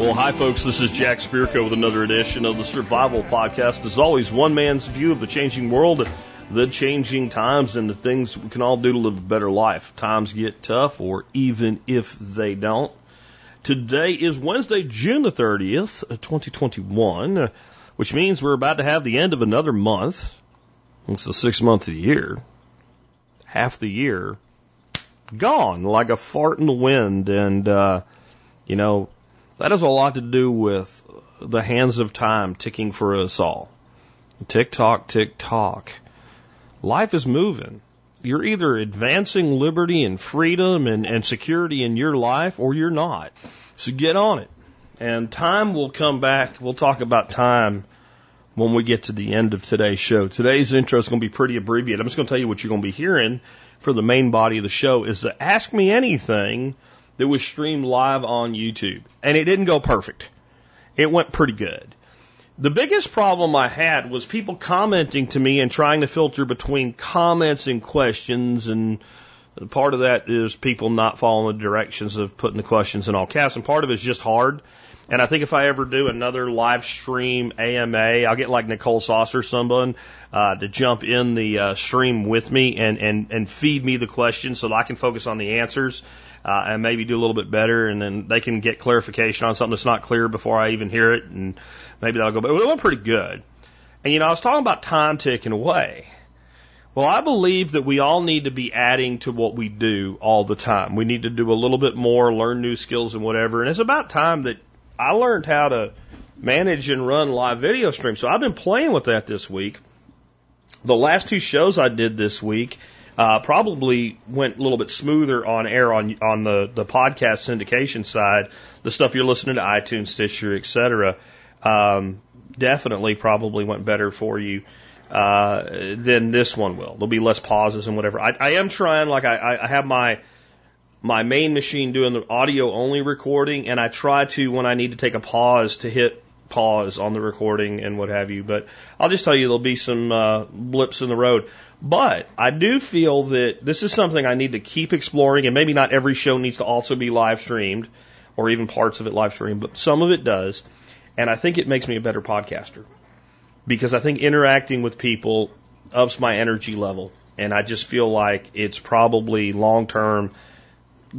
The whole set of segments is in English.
Well, hi, folks. This is Jack Spirko with another edition of the Survival Podcast. As always, one man's view of the changing world, the changing times, and the things we can all do to live a better life. Times get tough, or even if they don't. Today is Wednesday, June the 30th, uh, 2021, uh, which means we're about to have the end of another month. It's the sixth month of the year. Half the year gone like a fart in the wind. And, uh, you know, that has a lot to do with the hands of time ticking for us all. Tick tock, tick tock. Life is moving. You're either advancing liberty and freedom and, and security in your life or you're not. So get on it. And time will come back. We'll talk about time when we get to the end of today's show. Today's intro is going to be pretty abbreviated. I'm just going to tell you what you're going to be hearing for the main body of the show is the Ask Me Anything that was streamed live on YouTube. And it didn't go perfect. It went pretty good. The biggest problem I had was people commenting to me and trying to filter between comments and questions and part of that is people not following the directions of putting the questions in all caps and part of it is just hard. And I think if I ever do another live stream AMA, I'll get like Nicole Sauce or someone uh, to jump in the uh, stream with me and, and, and feed me the questions so that I can focus on the answers uh, and maybe do a little bit better. And then they can get clarification on something that's not clear before I even hear it. And maybe that'll go. But it went pretty good. And you know, I was talking about time ticking away. Well, I believe that we all need to be adding to what we do all the time. We need to do a little bit more, learn new skills and whatever. And it's about time that I learned how to manage and run live video streams. So I've been playing with that this week. The last two shows I did this week uh, probably went a little bit smoother on air on on the the podcast syndication side. The stuff you're listening to iTunes, Stitcher, etc. Um, definitely probably went better for you uh, than this one will. There'll be less pauses and whatever. I, I am trying, like I, I have my my main machine doing the audio only recording, and I try to when I need to take a pause to hit pause on the recording and what have you. But I'll just tell you there'll be some uh, blips in the road. But I do feel that this is something I need to keep exploring, and maybe not every show needs to also be live streamed, or even parts of it live streamed, but some of it does. And I think it makes me a better podcaster because I think interacting with people ups my energy level. And I just feel like it's probably long term,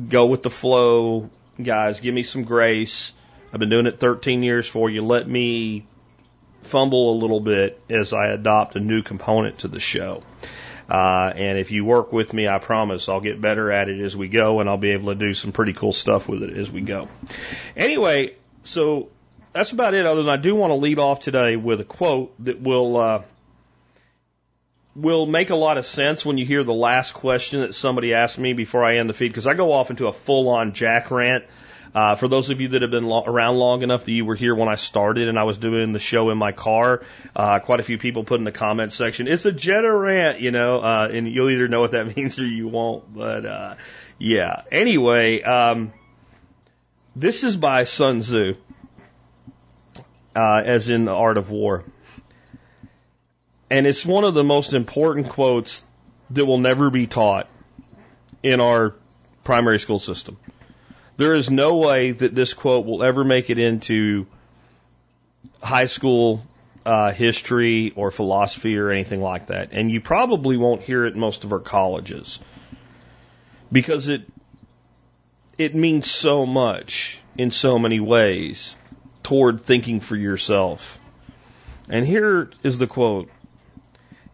go with the flow, guys, give me some grace. I've been doing it 13 years for you. Let me fumble a little bit as I adopt a new component to the show. Uh, and if you work with me, I promise I'll get better at it as we go and I'll be able to do some pretty cool stuff with it as we go. Anyway, so that's about it. Other than I do want to lead off today with a quote that will uh, will make a lot of sense when you hear the last question that somebody asked me before I end the feed because I go off into a full on jack rant. Uh, for those of you that have been lo- around long enough that you were here when I started and I was doing the show in my car, uh, quite a few people put in the comment section, it's a Jetta rant, you know, uh, and you'll either know what that means or you won't. But uh, yeah. Anyway, um, this is by Sun Tzu uh, as in the art of war. And it's one of the most important quotes that will never be taught in our primary school system. There is no way that this quote will ever make it into high school uh, history or philosophy or anything like that. And you probably won't hear it in most of our colleges because it it means so much in so many ways toward thinking for yourself. And here is the quote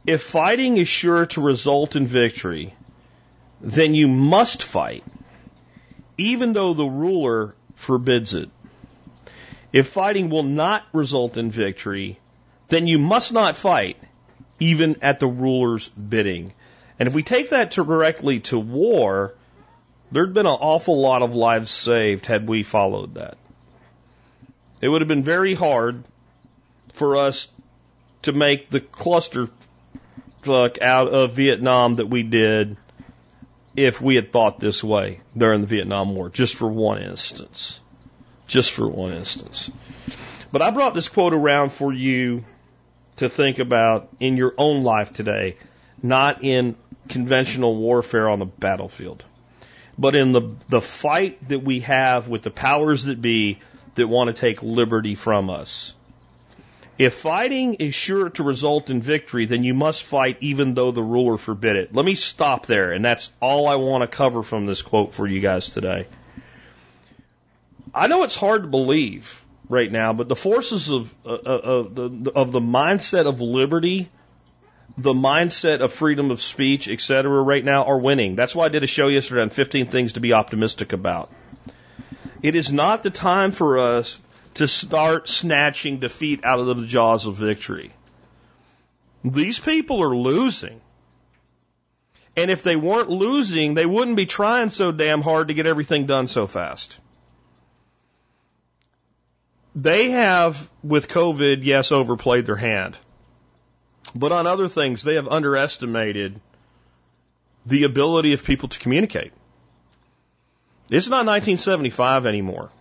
If fighting is sure to result in victory, then you must fight, even though the ruler forbids it. If fighting will not result in victory, then you must not fight, even at the ruler's bidding. And if we take that directly to war, there'd been an awful lot of lives saved had we followed that. It would have been very hard for us to make the cluster fuck out of Vietnam that we did if we had thought this way during the Vietnam War, just for one instance. Just for one instance. But I brought this quote around for you to think about in your own life today, not in conventional warfare on the battlefield, but in the, the fight that we have with the powers that be that want to take liberty from us. If fighting is sure to result in victory, then you must fight even though the ruler forbid it. Let me stop there, and that's all I want to cover from this quote for you guys today. I know it's hard to believe right now, but the forces of, uh, of, the, of the mindset of liberty, the mindset of freedom of speech, etc., right now are winning. That's why I did a show yesterday on 15 things to be optimistic about. It is not the time for us to start snatching defeat out of the jaws of victory. These people are losing. And if they weren't losing, they wouldn't be trying so damn hard to get everything done so fast. They have, with COVID, yes, overplayed their hand. But on other things, they have underestimated the ability of people to communicate. It's not 1975 anymore.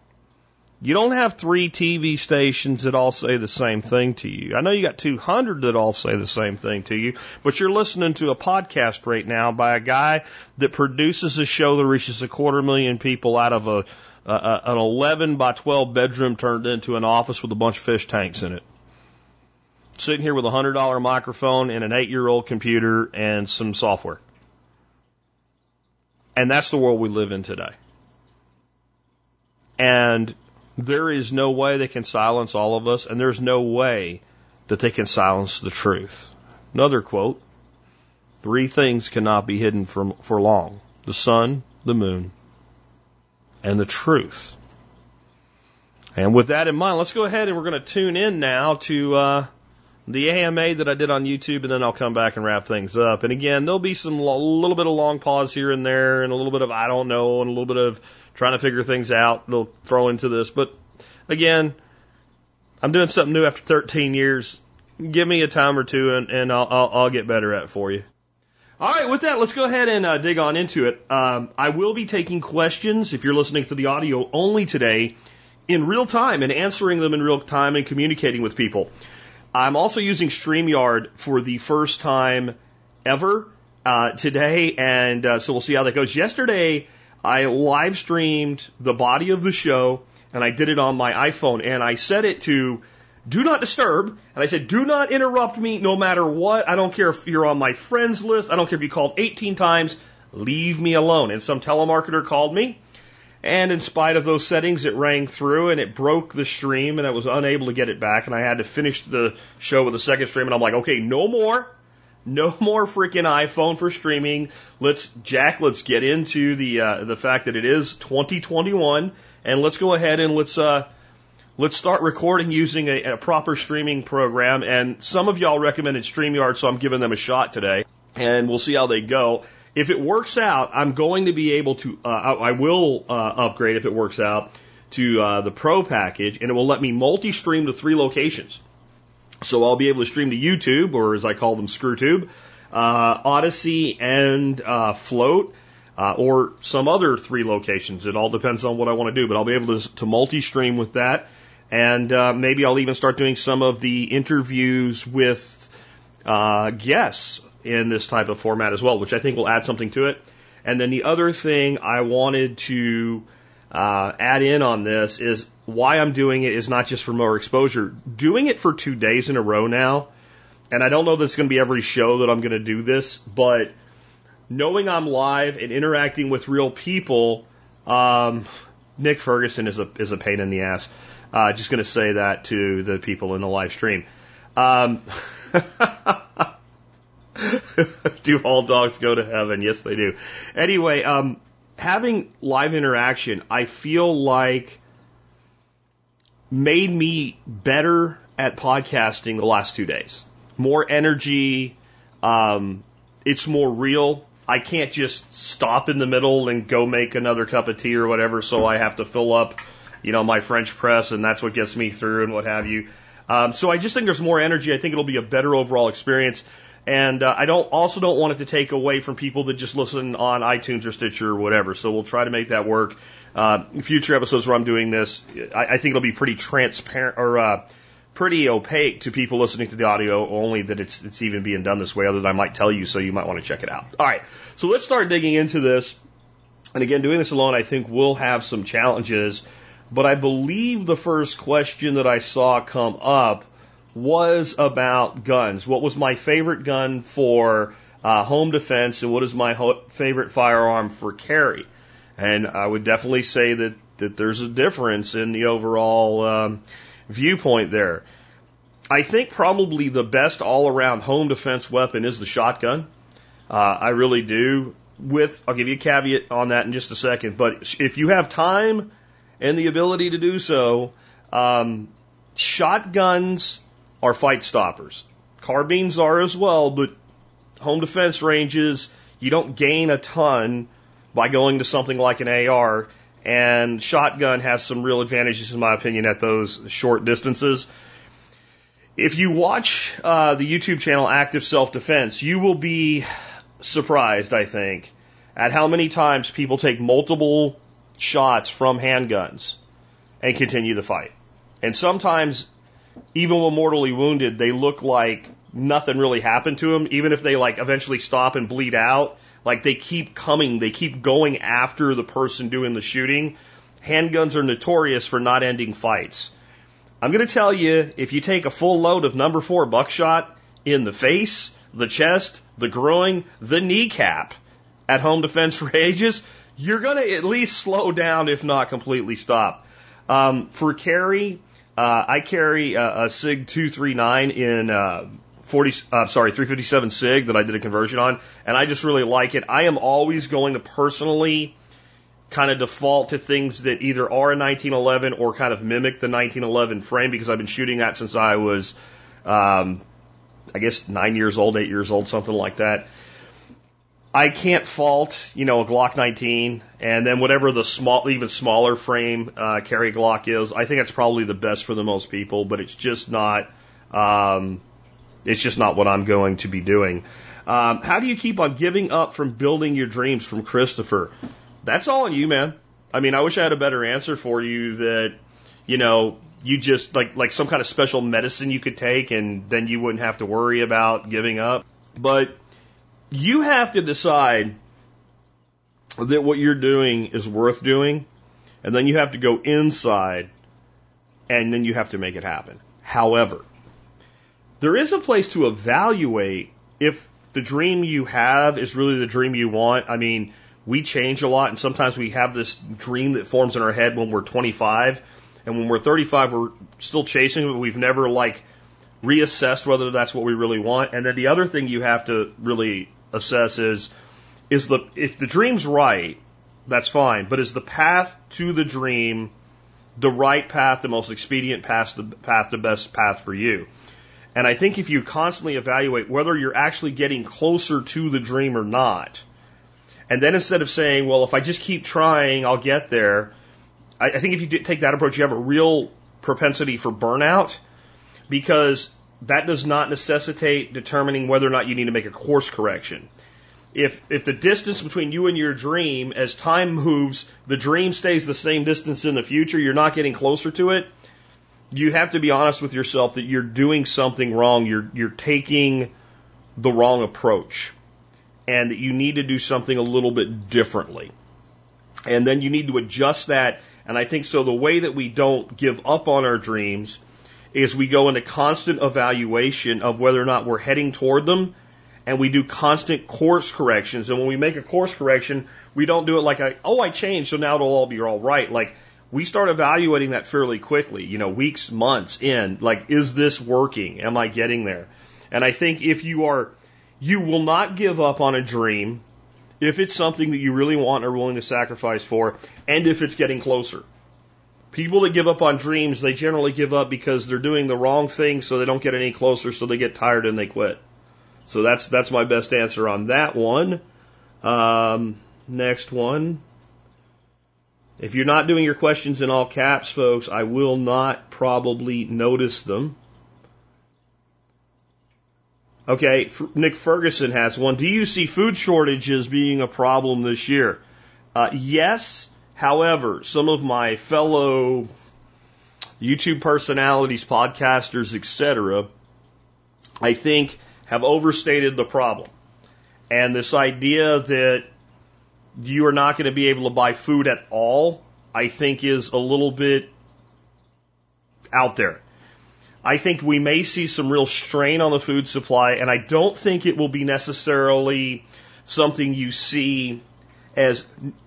You don't have three TV stations that all say the same thing to you. I know you got 200 that all say the same thing to you, but you're listening to a podcast right now by a guy that produces a show that reaches a quarter million people out of a, a an 11 by 12 bedroom turned into an office with a bunch of fish tanks in it. Sitting here with a hundred dollar microphone and an eight year old computer and some software. And that's the world we live in today. And there is no way they can silence all of us, and there's no way that they can silence the truth. Another quote Three things cannot be hidden for, for long the sun, the moon, and the truth. And with that in mind, let's go ahead and we're going to tune in now to uh, the AMA that I did on YouTube, and then I'll come back and wrap things up. And again, there'll be some a little bit of long pause here and there, and a little bit of I don't know, and a little bit of trying to figure things out. They'll throw into this, but again, I'm doing something new after 13 years. Give me a time or two, and, and I'll, I'll, I'll get better at it for you. All right, with that, let's go ahead and uh, dig on into it. Um, I will be taking questions if you're listening to the audio only today in real time and answering them in real time and communicating with people. I'm also using StreamYard for the first time ever uh, today, and uh, so we'll see how that goes. Yesterday, I live streamed the body of the show and I did it on my iPhone and I set it to do not disturb. And I said, do not interrupt me no matter what. I don't care if you're on my friends list. I don't care if you called 18 times. Leave me alone. And some telemarketer called me. And in spite of those settings, it rang through and it broke the stream and I was unable to get it back. And I had to finish the show with a second stream. And I'm like, okay, no more. No more freaking iPhone for streaming. Let's Jack. Let's get into the uh, the fact that it is 2021, and let's go ahead and let's uh, let's start recording using a, a proper streaming program. And some of y'all recommended StreamYard, so I'm giving them a shot today, and we'll see how they go. If it works out, I'm going to be able to. Uh, I, I will uh, upgrade if it works out to uh, the Pro package, and it will let me multi-stream to three locations. So I'll be able to stream to YouTube, or as I call them, ScrewTube, uh, Odysee, and uh, Float, uh, or some other three locations. It all depends on what I want to do, but I'll be able to, to multi-stream with that. And uh, maybe I'll even start doing some of the interviews with uh, guests in this type of format as well, which I think will add something to it. And then the other thing I wanted to uh, add in on this is why I'm doing it is not just for more exposure. Doing it for two days in a row now, and I don't know that it's going to be every show that I'm going to do this, but knowing I'm live and interacting with real people, um, Nick Ferguson is a is a pain in the ass. Uh, just going to say that to the people in the live stream. Um, do all dogs go to heaven? Yes, they do. Anyway, um, having live interaction, I feel like made me better at podcasting the last two days. More energy. Um, it's more real. I can't just stop in the middle and go make another cup of tea or whatever. So I have to fill up, you know, my French press and that's what gets me through and what have you. Um, so I just think there's more energy. I think it'll be a better overall experience. And uh, I don't also don't want it to take away from people that just listen on iTunes or Stitcher or whatever. So we'll try to make that work. Uh, future episodes where I'm doing this, I, I think it'll be pretty transparent or uh, pretty opaque to people listening to the audio, only that it's it's even being done this way. Other than I might tell you, so you might want to check it out. All right, so let's start digging into this. And again, doing this alone, I think we'll have some challenges. But I believe the first question that I saw come up was about guns. What was my favorite gun for uh, home defense, and what is my ho- favorite firearm for carry? And I would definitely say that that there's a difference in the overall um, viewpoint there. I think probably the best all around home defense weapon is the shotgun. Uh, I really do. With, I'll give you a caveat on that in just a second, but if you have time and the ability to do so, um, shotguns are fight stoppers. Carbines are as well, but home defense ranges, you don't gain a ton by going to something like an AR. And shotgun has some real advantages, in my opinion, at those short distances. If you watch uh, the YouTube channel Active Self Defense, you will be surprised, I think, at how many times people take multiple shots from handguns and continue the fight. And sometimes, even when mortally wounded, they look like nothing really happened to them, even if they like eventually stop and bleed out like they keep coming, they keep going after the person doing the shooting. Handguns are notorious for not ending fights. I'm going to tell you, if you take a full load of number four buckshot in the face, the chest, the groin, the kneecap at home defense ranges, you're going to at least slow down, if not completely stop. Um, for carry, uh, I carry a, a SIG 239 in uh, 40, uh, sorry, 357 SIG that I did a conversion on, and I just really like it. I am always going to personally kind of default to things that either are a 1911 or kind of mimic the 1911 frame because I've been shooting that since I was, um, I guess, nine years old, eight years old, something like that. I can't fault, you know, a Glock 19, and then whatever the small, even smaller frame uh, carry Glock is. I think that's probably the best for the most people, but it's just not. Um, it's just not what I'm going to be doing. Um, how do you keep on giving up from building your dreams from Christopher? That's all on you, man. I mean, I wish I had a better answer for you that, you know, you just like, like some kind of special medicine you could take and then you wouldn't have to worry about giving up. But you have to decide that what you're doing is worth doing. And then you have to go inside and then you have to make it happen. However, there is a place to evaluate if the dream you have is really the dream you want. I mean, we change a lot, and sometimes we have this dream that forms in our head when we're 25, and when we're 35, we're still chasing but we've never like reassessed whether that's what we really want. And then the other thing you have to really assess is is the if the dream's right, that's fine, but is the path to the dream the right path, the most expedient path, the path, the best path for you? And I think if you constantly evaluate whether you're actually getting closer to the dream or not, and then instead of saying, well, if I just keep trying, I'll get there, I, I think if you take that approach, you have a real propensity for burnout because that does not necessitate determining whether or not you need to make a course correction. If, if the distance between you and your dream, as time moves, the dream stays the same distance in the future, you're not getting closer to it, you have to be honest with yourself that you're doing something wrong. You're you're taking the wrong approach, and that you need to do something a little bit differently. And then you need to adjust that. And I think so. The way that we don't give up on our dreams is we go into constant evaluation of whether or not we're heading toward them, and we do constant course corrections. And when we make a course correction, we don't do it like, I, oh, I changed, so now it'll all be all right. Like we start evaluating that fairly quickly, you know, weeks, months in, like, is this working? Am I getting there? And I think if you are, you will not give up on a dream if it's something that you really want and are willing to sacrifice for, and if it's getting closer. People that give up on dreams, they generally give up because they're doing the wrong thing so they don't get any closer, so they get tired and they quit. So that's, that's my best answer on that one. Um, next one. If you're not doing your questions in all caps, folks, I will not probably notice them. Okay, Nick Ferguson has one. Do you see food shortages being a problem this year? Uh, yes. However, some of my fellow YouTube personalities, podcasters, etc., I think have overstated the problem. And this idea that you are not going to be able to buy food at all, I think is a little bit out there. I think we may see some real strain on the food supply, and I don't think it will be necessarily something you see as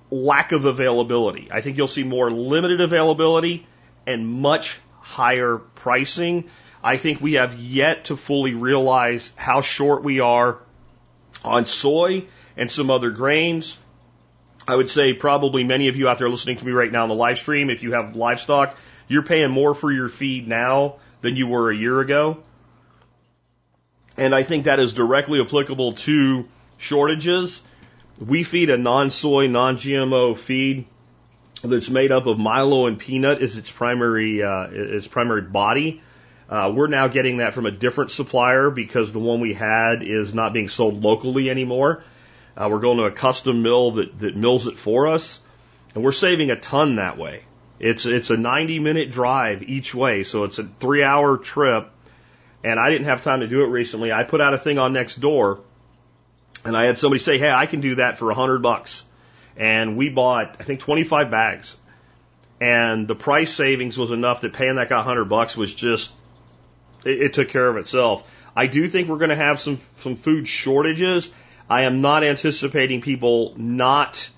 lack of availability. I think you'll see more limited availability and much higher pricing. I think we have yet to fully realize how short we are on soy and some other grains. I would say probably many of you out there listening to me right now on the live stream, if you have livestock, you're paying more for your feed now than you were a year ago. And I think that is directly applicable to shortages. We feed a non soy, non GMO feed that's made up of milo and peanut is its primary uh, its primary body. Uh, we're now getting that from a different supplier because the one we had is not being sold locally anymore. Uh, we're going to a custom mill that, that mills it for us, and we're saving a ton that way. It's it's a 90 minute drive each way, so it's a three hour trip. And I didn't have time to do it recently. I put out a thing on Nextdoor, and I had somebody say, "Hey, I can do that for a hundred bucks." And we bought, I think, 25 bags, and the price savings was enough that paying that guy 100 bucks was just it, it took care of itself. I do think we're going to have some some food shortages. I am not anticipating people not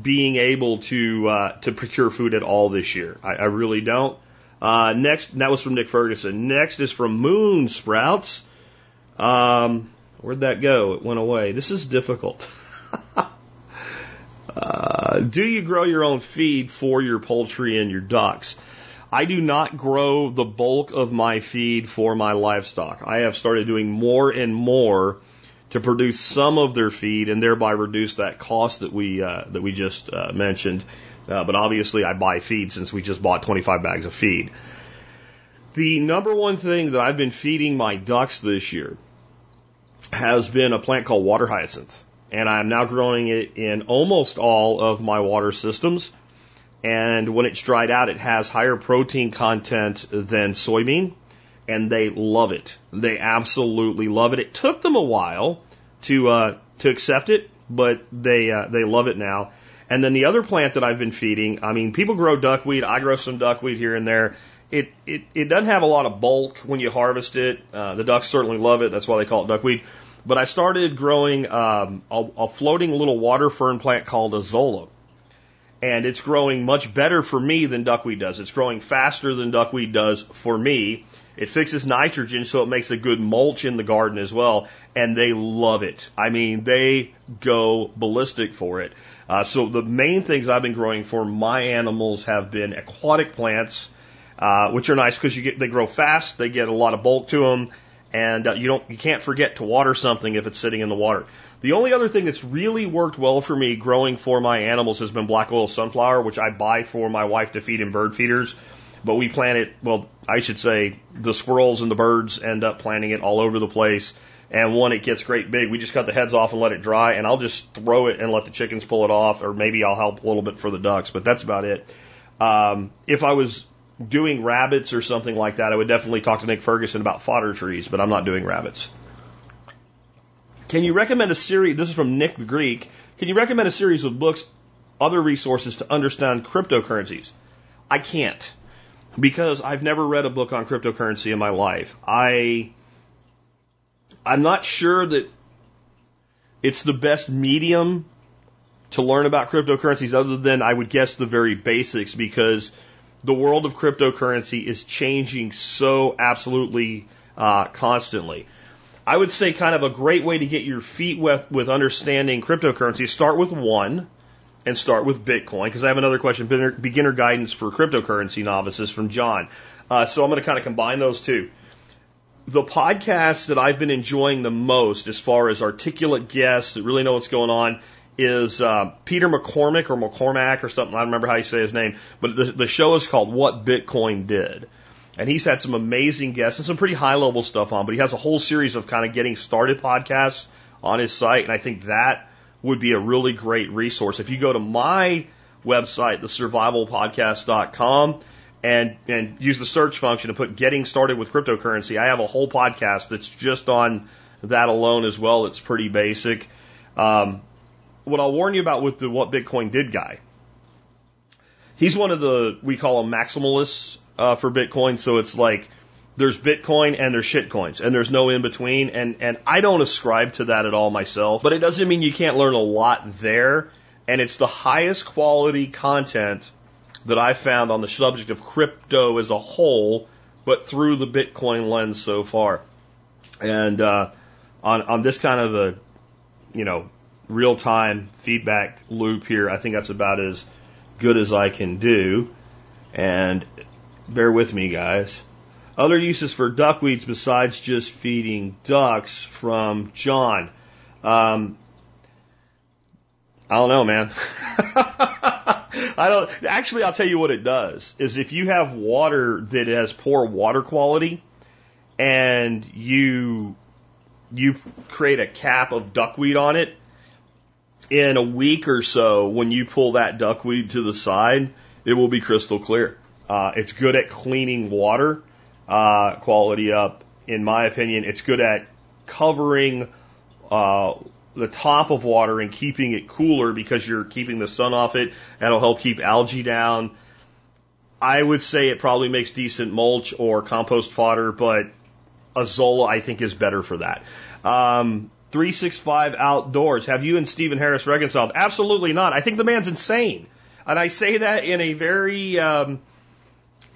being able to uh, to procure food at all this year. I, I really don't. Uh, next, that was from Nick Ferguson. Next is from Moon Sprouts. Um, where'd that go? It went away. This is difficult. uh, do you grow your own feed for your poultry and your ducks? I do not grow the bulk of my feed for my livestock. I have started doing more and more to produce some of their feed and thereby reduce that cost that we uh, that we just uh, mentioned. Uh, but obviously, I buy feed since we just bought 25 bags of feed. The number one thing that I've been feeding my ducks this year has been a plant called water hyacinth, and I'm now growing it in almost all of my water systems. And when it's dried out, it has higher protein content than soybean and they love it. They absolutely love it. It took them a while to uh, to accept it, but they uh, they love it now. And then the other plant that I've been feeding, I mean, people grow duckweed. I grow some duckweed here and there. It it it doesn't have a lot of bulk when you harvest it. Uh, the ducks certainly love it. That's why they call it duckweed. But I started growing um, a, a floating little water fern plant called azolla and it's growing much better for me than duckweed does. It's growing faster than duckweed does for me. It fixes nitrogen, so it makes a good mulch in the garden as well, and they love it. I mean, they go ballistic for it. Uh, so the main things I've been growing for my animals have been aquatic plants, uh, which are nice because you get they grow fast, they get a lot of bulk to them, and uh, you don't you can't forget to water something if it's sitting in the water. The only other thing that's really worked well for me growing for my animals has been black oil sunflower, which I buy for my wife to feed in bird feeders. But we plant it, well, I should say the squirrels and the birds end up planting it all over the place. And when it gets great big, we just cut the heads off and let it dry, and I'll just throw it and let the chickens pull it off, or maybe I'll help a little bit for the ducks, but that's about it. Um, if I was doing rabbits or something like that, I would definitely talk to Nick Ferguson about fodder trees, but I'm not doing rabbits. Can you recommend a series? This is from Nick the Greek. Can you recommend a series of books, other resources to understand cryptocurrencies? I can't because I've never read a book on cryptocurrency in my life. I I'm not sure that it's the best medium to learn about cryptocurrencies other than I would guess the very basics because the world of cryptocurrency is changing so absolutely uh, constantly. I would say kind of a great way to get your feet wet with understanding cryptocurrency. Start with one and start with Bitcoin because I have another question beginner, beginner, guidance for cryptocurrency novices from John. Uh, so I'm going to kind of combine those two. The podcasts that I've been enjoying the most, as far as articulate guests that really know what's going on, is uh, Peter McCormick or McCormack or something. I don't remember how you say his name, but the, the show is called What Bitcoin Did. And he's had some amazing guests and some pretty high level stuff on, but he has a whole series of kind of getting started podcasts on his site. And I think that would be a really great resource. If you go to my website, thesurvivalpodcast.com, and and use the search function to put getting started with cryptocurrency. I have a whole podcast that's just on that alone as well. It's pretty basic. Um, what I'll warn you about with the what Bitcoin did guy, he's one of the we call them maximalists uh, for Bitcoin. So it's like there's Bitcoin and there's shitcoins and there's no in between. And and I don't ascribe to that at all myself. But it doesn't mean you can't learn a lot there. And it's the highest quality content that I found on the subject of crypto as a whole, but through the Bitcoin lens so far. And uh, on on this kind of a you know real time feedback loop here, I think that's about as good as I can do. And bear with me, guys. Other uses for duckweeds besides just feeding ducks from John. Um, I don't know, man. I don't. Actually, I'll tell you what it does is if you have water that has poor water quality, and you you create a cap of duckweed on it, in a week or so, when you pull that duckweed to the side, it will be crystal clear. Uh, it's good at cleaning water uh, quality up, in my opinion. It's good at covering uh, the top of water and keeping it cooler because you're keeping the sun off it. That'll help keep algae down. I would say it probably makes decent mulch or compost fodder, but Azolla I think is better for that. Um, 365 outdoors. Have you and Steven Harris reconciled? Absolutely not. I think the man's insane. And I say that in a very, um,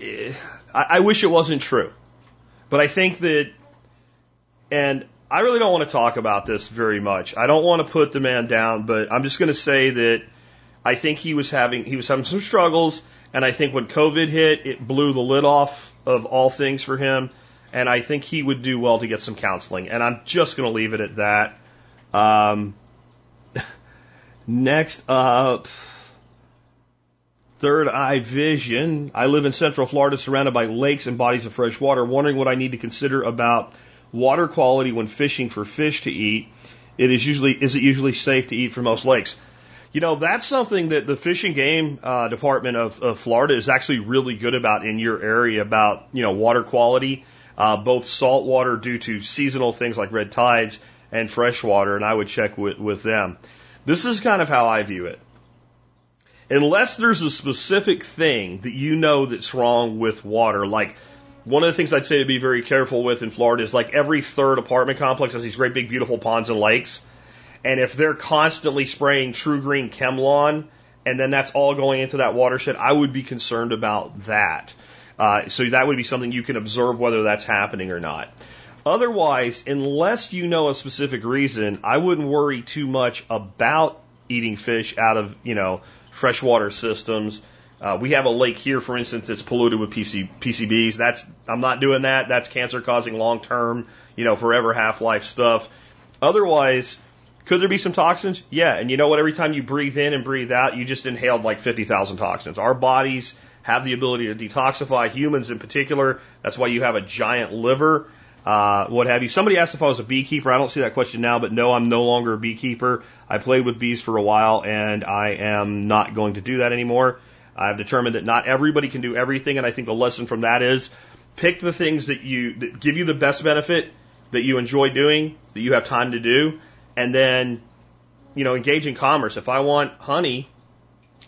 I, I wish it wasn't true. But I think that, and I really don't want to talk about this very much. I don't want to put the man down, but I'm just going to say that I think he was having he was having some struggles, and I think when COVID hit, it blew the lid off of all things for him, and I think he would do well to get some counseling. And I'm just going to leave it at that. Um, next up. Third eye vision. I live in Central Florida surrounded by lakes and bodies of fresh water, wondering what I need to consider about water quality when fishing for fish to eat. It is usually is it usually safe to eat for most lakes? You know, that's something that the Fish and Game uh, Department of, of Florida is actually really good about in your area about, you know, water quality, uh, both salt water due to seasonal things like red tides and fresh water, and I would check with, with them. This is kind of how I view it unless there's a specific thing that you know that's wrong with water, like one of the things I'd say to be very careful with in Florida is like every third apartment complex has these great big beautiful ponds and lakes. And if they're constantly spraying TruGreen ChemLawn and then that's all going into that watershed, I would be concerned about that. Uh, so that would be something you can observe whether that's happening or not. Otherwise, unless you know a specific reason, I wouldn't worry too much about eating fish out of, you know, freshwater systems. Uh, we have a lake here, for instance, that's polluted with PC, PCBs. That's I'm not doing that. That's cancer causing long term, you know, forever half life stuff. Otherwise, could there be some toxins? Yeah. And you know what? Every time you breathe in and breathe out, you just inhaled like 50,000 toxins. Our bodies have the ability to detoxify humans in particular. That's why you have a giant liver uh, what have you. Somebody asked if I was a beekeeper. I don't see that question now, but no, I'm no longer a beekeeper. I played with bees for a while, and I am not going to do that anymore. I've determined that not everybody can do everything, and I think the lesson from that is pick the things that you that give you the best benefit, that you enjoy doing, that you have time to do, and then you know engage in commerce. If I want honey,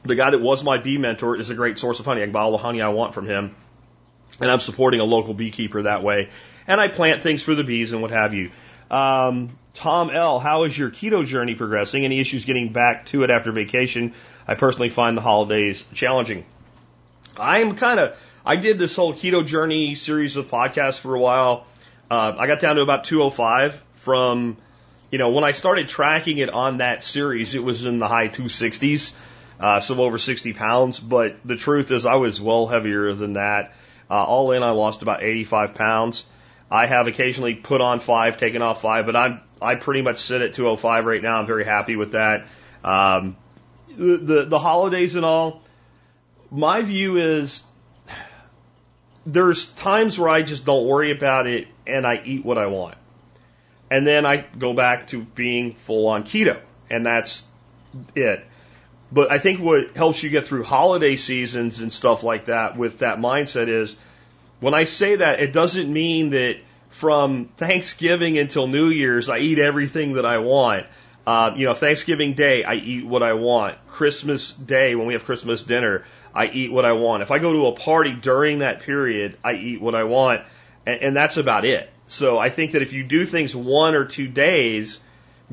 the guy that was my bee mentor is a great source of honey. I can buy all the honey I want from him, and I'm supporting a local beekeeper that way and I plant things for the bees and what have you. Um, Tom L., how is your keto journey progressing? Any issues getting back to it after vacation? I personally find the holidays challenging. I'm kind of, I did this whole keto journey series of podcasts for a while. Uh, I got down to about 205 from, you know, when I started tracking it on that series, it was in the high 260s, uh, so over 60 pounds. But the truth is, I was well heavier than that. Uh, all in, I lost about 85 pounds. I have occasionally put on five, taken off five, but I'm I pretty much sit at 205 right now. I'm very happy with that. Um, the, the the holidays and all. My view is there's times where I just don't worry about it and I eat what I want, and then I go back to being full on keto, and that's it. But I think what helps you get through holiday seasons and stuff like that with that mindset is when I say that, it doesn't mean that from Thanksgiving until New Year's, I eat everything that I want. Uh, you know, Thanksgiving Day, I eat what I want. Christmas Day, when we have Christmas dinner, I eat what I want. If I go to a party during that period, I eat what I want. And, and that's about it. So I think that if you do things one or two days,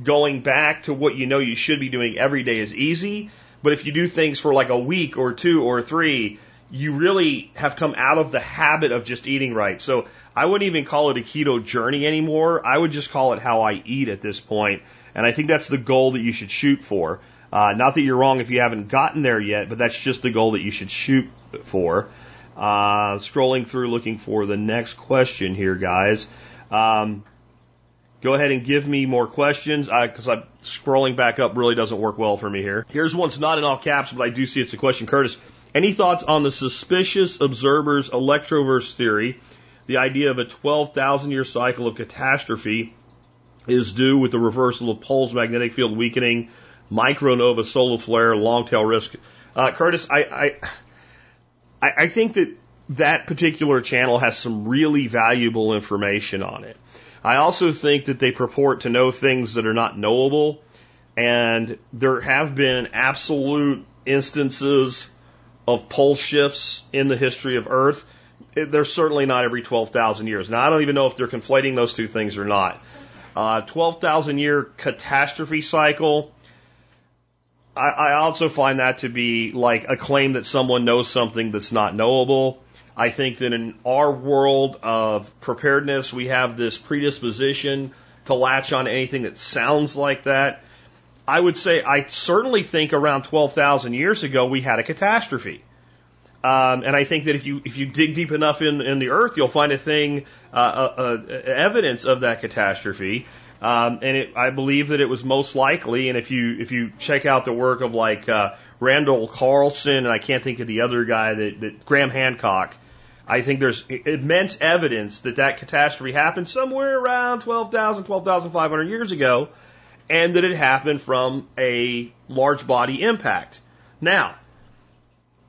going back to what you know you should be doing every day is easy. But if you do things for like a week or two or three, you really have come out of the habit of just eating right. So I wouldn't even call it a keto journey anymore. I would just call it how I eat at this point. And I think that's the goal that you should shoot for. Uh, not that you're wrong if you haven't gotten there yet, but that's just the goal that you should shoot for. Uh, scrolling through looking for the next question here, guys. Um, go ahead and give me more questions because I'm scrolling back up really doesn't work well for me here. Here's one's not in all caps, but I do see it's a question. Curtis, any thoughts on the suspicious observer's electroverse theory? The idea of a 12,000 year cycle of catastrophe is due with the reversal of poles magnetic field weakening, micronova solar flare, long tail risk. Uh, Curtis, I, I, I think that that particular channel has some really valuable information on it. I also think that they purport to know things that are not knowable, and there have been absolute instances of pole shifts in the history of Earth. They're certainly not every 12,000 years. Now, I don't even know if they're conflating those two things or not. Uh, 12,000 year catastrophe cycle. I, I also find that to be like a claim that someone knows something that's not knowable. I think that in our world of preparedness, we have this predisposition to latch on to anything that sounds like that. I would say I certainly think around 12,000 years ago we had a catastrophe. Um, and I think that if you if you dig deep enough in, in the earth, you'll find a thing, uh, uh, uh, evidence of that catastrophe. Um, and it, I believe that it was most likely. And if you if you check out the work of like uh, Randall Carlson, and I can't think of the other guy that, that Graham Hancock, I think there's immense evidence that that catastrophe happened somewhere around 12,000, 12,500 years ago, and that it happened from a large body impact. Now,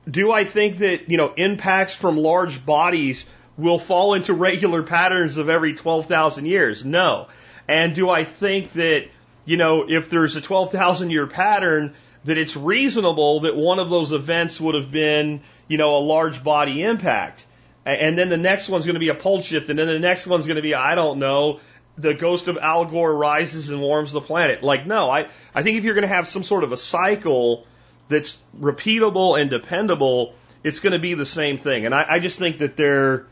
do I think that, you know, impacts from large bodies will fall into regular patterns of every 12,000 years? No. And do I think that, you know, if there's a 12,000 year pattern, that it's reasonable that one of those events would have been, you know, a large body impact? And then the next one's going to be a pole shift, and then the next one's going to be, I don't know, the ghost of Al Gore rises and warms the planet. Like, no, I, I think if you're going to have some sort of a cycle that's repeatable and dependable, it's going to be the same thing. And I, I just think that they're,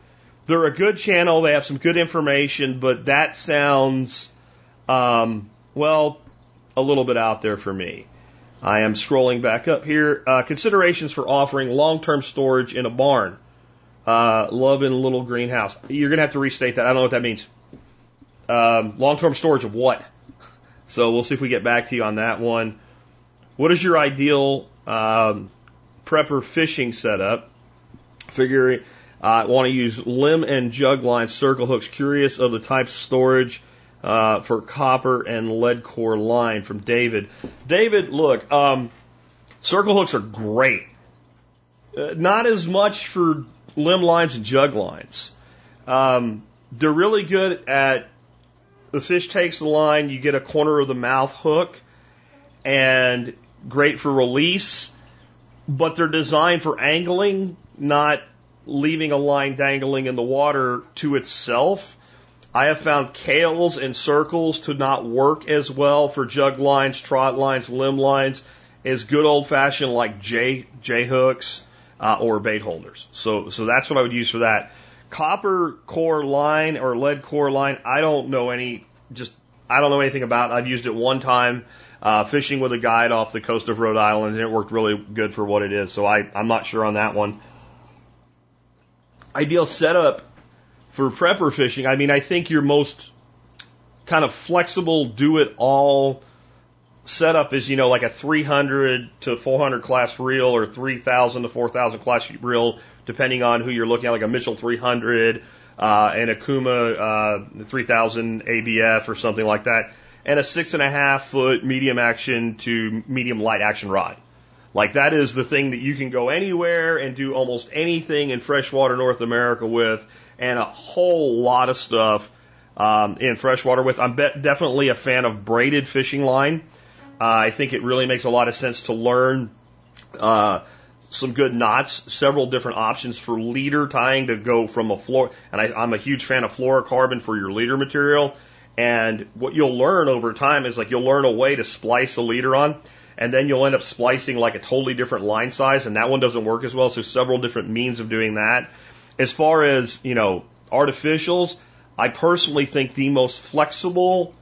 they're a good channel. They have some good information, but that sounds, um, well, a little bit out there for me. I am scrolling back up here. Uh, considerations for offering long-term storage in a barn. Uh, love in little greenhouse. You're going to have to restate that. I don't know what that means. Um, long term storage of what? So we'll see if we get back to you on that one. What is your ideal um, prepper fishing setup? Figure I uh, want to use limb and jug line circle hooks. Curious of the types of storage uh, for copper and lead core line from David. David, look, um, circle hooks are great. Uh, not as much for limb lines and jug lines. Um, they're really good at the fish takes the line, you get a corner of the mouth hook, and great for release, but they're designed for angling, not leaving a line dangling in the water to itself. I have found Kahles and circles to not work as well for jug lines, trot lines, limb lines as good old fashioned like J J hooks uh, or bait holders. So, so that's what I would use for that. Copper core line or lead core line, I don't know any, just, I don't know anything about. I've used it one time, uh, fishing with a guide off the coast of Rhode Island and it worked really good for what it is. So I, I'm not sure on that one. Ideal setup for prepper fishing. I mean, I think your most kind of flexible, do it all setup is, you know, like a 300 to 400 class reel or 3000 to 4000 class reel, depending on who you're looking at, like a Mitchell 300, uh, and a Kuma, uh, 3000 ABF or something like that, and a six and a half foot medium action to medium light action rod. Like that is the thing that you can go anywhere and do almost anything in freshwater North America with, and a whole lot of stuff um, in freshwater with. I'm be- definitely a fan of braided fishing line. Uh, I think it really makes a lot of sense to learn uh, some good knots, several different options for leader tying to go from a floor. And I, I'm a huge fan of fluorocarbon for your leader material. And what you'll learn over time is like you'll learn a way to splice a leader on, and then you'll end up splicing like a totally different line size, and that one doesn't work as well. So several different means of doing that. As far as you know, artificials, I personally think the most flexible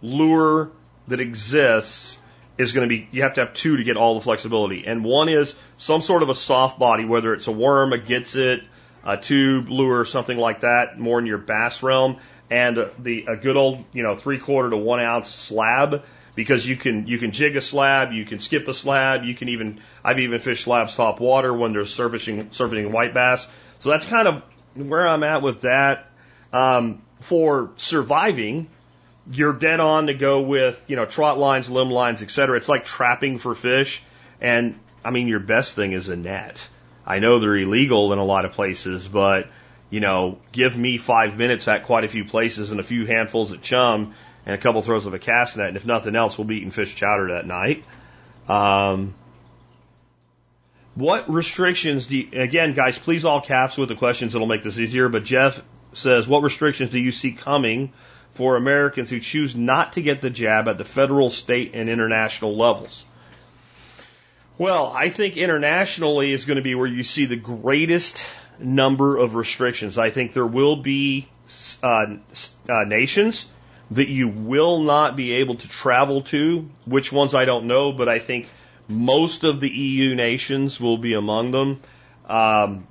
lure that exists is going to be you have to have two to get all the flexibility. And one is some sort of a soft body, whether it's a worm, a Gitzit, a tube lure, something like that, more in your bass realm, and the a good old you know three quarter to one ounce slab because you can you can jig a slab, you can skip a slab, you can even I've even fished slabs top water when there's surfacing surfacing white bass. So that's kind of where I'm at with that. Um, for surviving, you're dead on to go with, you know, trot lines, limb lines, et cetera. It's like trapping for fish. And I mean, your best thing is a net. I know they're illegal in a lot of places, but, you know, give me five minutes at quite a few places and a few handfuls of chum and a couple throws of a cast net. And if nothing else, we'll be eating fish chowder that night. Um, what restrictions do you, again, guys, please all caps with the questions. It'll make this easier. But Jeff says, what restrictions do you see coming for Americans who choose not to get the jab at the federal, state, and international levels? Well, I think internationally is going to be where you see the greatest number of restrictions. I think there will be uh, uh, nations that you will not be able to travel to. Which ones I don't know, but I think most of the EU nations will be among them. Um,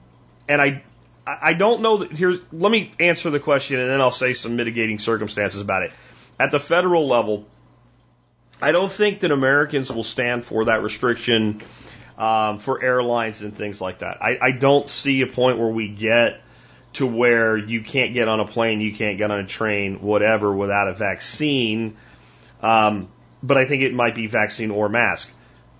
and I I don't know that here's let me answer the question and then I'll say some mitigating circumstances about it. At the federal level, I don't think that Americans will stand for that restriction um, for airlines and things like that. I, I don't see a point where we get to where you can't get on a plane, you can't get on a train, whatever, without a vaccine. Um, but I think it might be vaccine or mask.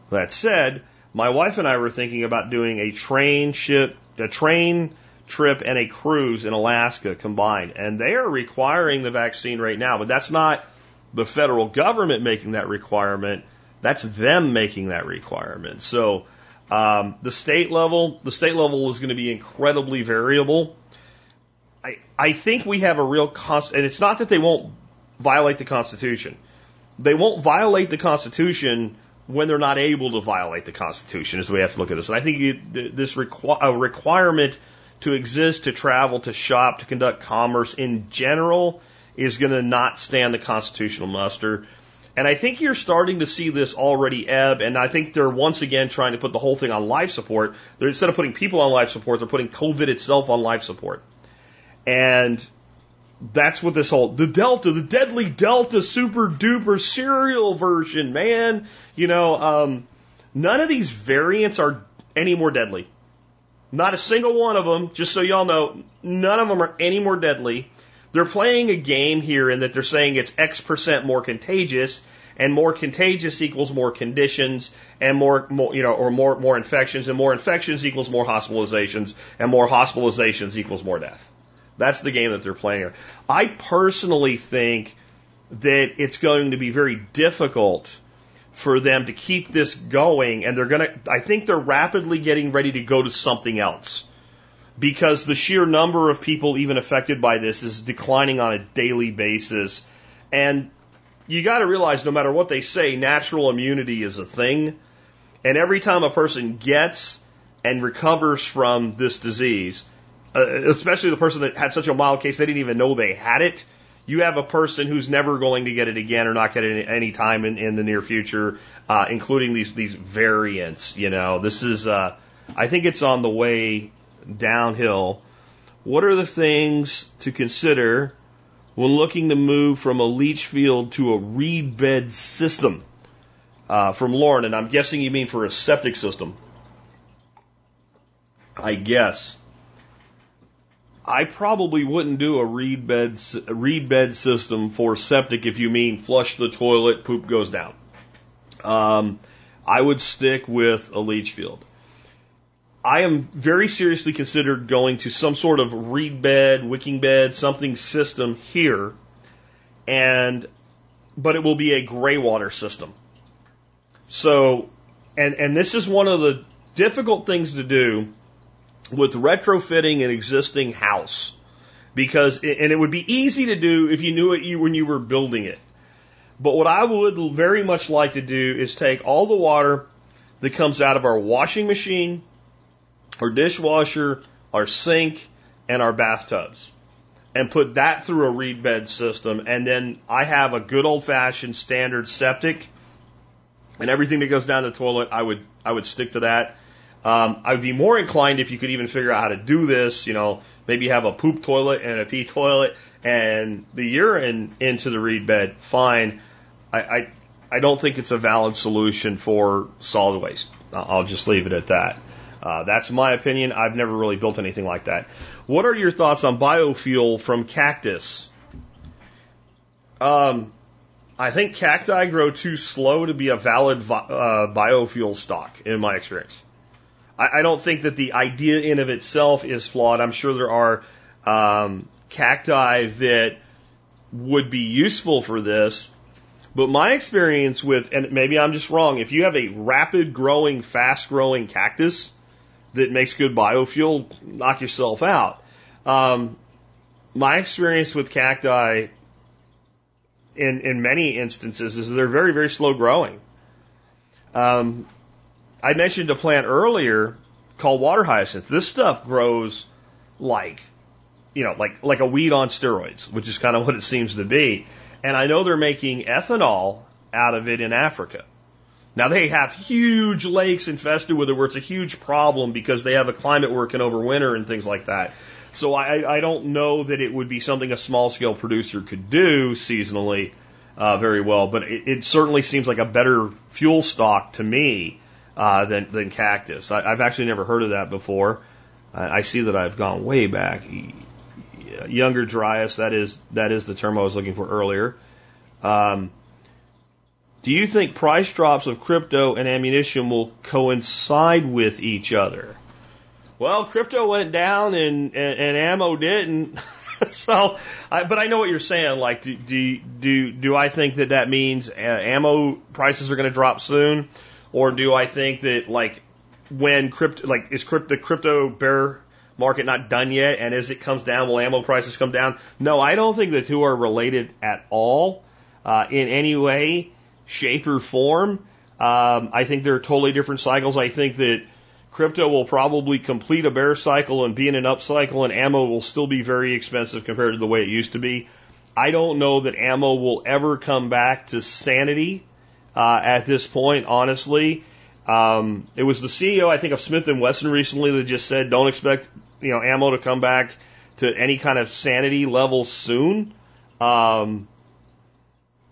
That said, my wife and I were thinking about doing a train ship, a train trip and a cruise in Alaska combined. And they are requiring the vaccine right now, but that's not the federal government making that requirement. That's them making that requirement. So, um, the state level, the state level is going to be incredibly variable. I, I think we have a real cost, and it's not that they won't violate the Constitution. They won't violate the Constitution when they're not able to violate the Constitution, is the way we have to look at this. And I think you, this requ- a requirement to exist, to travel, to shop, to conduct commerce in general is going to not stand the constitutional muster. And I think you're starting to see this already ebb, and I think they're once again trying to put the whole thing on life support. They're, instead of putting people on life support, they're putting COVID itself on life support. And that's what this whole the Delta, the deadly Delta super duper serial version, man. You know, um, none of these variants are any more deadly. Not a single one of them, just so y'all know, none of them are any more deadly. They're playing a game here in that they're saying it's X percent more contagious, and more contagious equals more conditions, and more, more you know, or more more infections, and more infections equals more hospitalizations, and more hospitalizations equals more death. That's the game that they're playing here. I personally think that it's going to be very difficult for them to keep this going, and they're going to, I think they're rapidly getting ready to go to something else. Because the sheer number of people even affected by this is declining on a daily basis. And you got to realize no matter what they say, natural immunity is a thing. And every time a person gets and recovers from this disease, uh, especially the person that had such a mild case they didn't even know they had it, you have a person who's never going to get it again or not get it any time in, in the near future, uh, including these these variants. You know, this is uh, I think it's on the way downhill. What are the things to consider when looking to move from a leach field to a reed bed system? Uh, from Lauren, and I'm guessing you mean for a septic system. I guess. I probably wouldn't do a reed bed reed bed system for septic if you mean flush the toilet, poop goes down. Um, I would stick with a leach field. I am very seriously considered going to some sort of reed bed, wicking bed, something system here, and but it will be a gray water system. So, and and this is one of the difficult things to do with retrofitting an existing house because and it would be easy to do if you knew it when you were building it. But what I would very much like to do is take all the water that comes out of our washing machine, our dishwasher, our sink, and our bathtubs and put that through a reed bed system. And then I have a good old fashioned standard septic and everything that goes down the toilet, I would, I would stick to that. Um, I would be more inclined if you could even figure out how to do this, you know, maybe have a poop toilet and a pee toilet and the urine into the reed bed, fine. I, I, I don't think it's a valid solution for solid waste. I'll just leave it at that. Uh, that's my opinion. I've never really built anything like that. What are your thoughts on biofuel from cactus? Um, I think cacti grow too slow to be a valid uh, biofuel stock, in my experience. I, I, don't think that the idea in of itself is flawed. I'm sure there are um, cacti that would be useful for this, but my experience with, and maybe I'm just wrong, if you have a rapid growing, fast growing cactus that makes good biofuel, knock yourself out. Um, my experience with cacti in, in many instances is they're very, very slow growing. Um, I mentioned a plant earlier called water hyacinth. This stuff grows like, you know, like, like a weed on steroids, which is kind of what it seems to be. And I know they're making ethanol out of it in Africa. Now they have huge lakes infested with it where it's a huge problem because they have a climate working over winter and things like that. So I, I don't know that it would be something a small scale producer could do seasonally uh, very well, but it, it certainly seems like a better fuel stock to me uh, than, than cactus. I, I've actually never heard of that before. I, I see that I've gone way back younger Dryas. That is that is the term I was looking for earlier. Um, do you think price drops of crypto and ammunition will coincide with each other? Well, crypto went down and and, and ammo didn't. so, I, but I know what you're saying. Like, do do do, do I think that that means uh, ammo prices are going to drop soon, or do I think that like when crypto like is crypto the crypto bear market not done yet? And as it comes down, will ammo prices come down? No, I don't think the two are related at all uh, in any way, shape, or form. Um, I think they're totally different cycles. I think that crypto will probably complete a bear cycle and be in an up cycle, and ammo will still be very expensive compared to the way it used to be. I don't know that ammo will ever come back to sanity uh, at this point, honestly. Um, it was the CEO, I think, of Smith and Wesson recently that just said, "Don't expect you know ammo to come back to any kind of sanity level soon, um,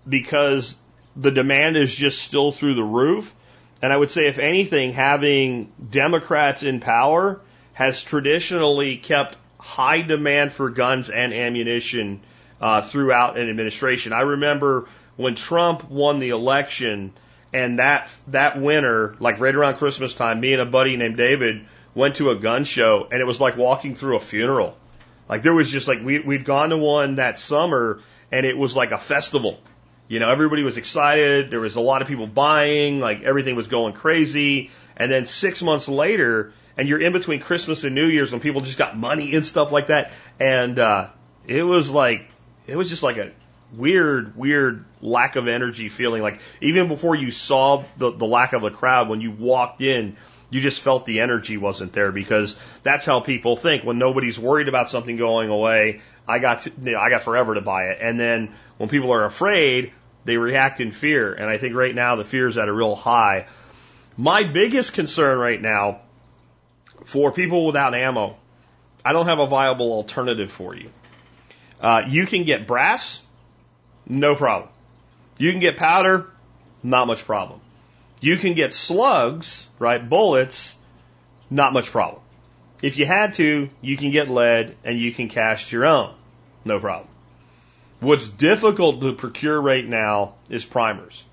because the demand is just still through the roof." And I would say, if anything, having Democrats in power has traditionally kept high demand for guns and ammunition uh, throughout an administration. I remember when Trump won the election and that that winter, like right around Christmas time, me and a buddy named David went to a gun show, and it was like walking through a funeral. Like there was just like we we'd gone to one that summer, and it was like a festival. You know, everybody was excited. There was a lot of people buying. Like everything was going crazy. And then six months later, and you're in between Christmas and New Year's when people just got money and stuff like that, and uh, it was like it was just like a weird, weird lack of energy feeling. Like even before you saw the, the lack of the crowd, when you walked in, you just felt the energy wasn't there because that's how people think. When nobody's worried about something going away, I got to, you know, I got forever to buy it. And then when people are afraid, they react in fear. And I think right now the fear is at a real high. My biggest concern right now for people without ammo, I don't have a viable alternative for you. Uh, you can get brass, no problem. You can get powder, not much problem. You can get slugs, right, bullets, not much problem. If you had to, you can get lead and you can cast your own, no problem. What's difficult to procure right now is primers.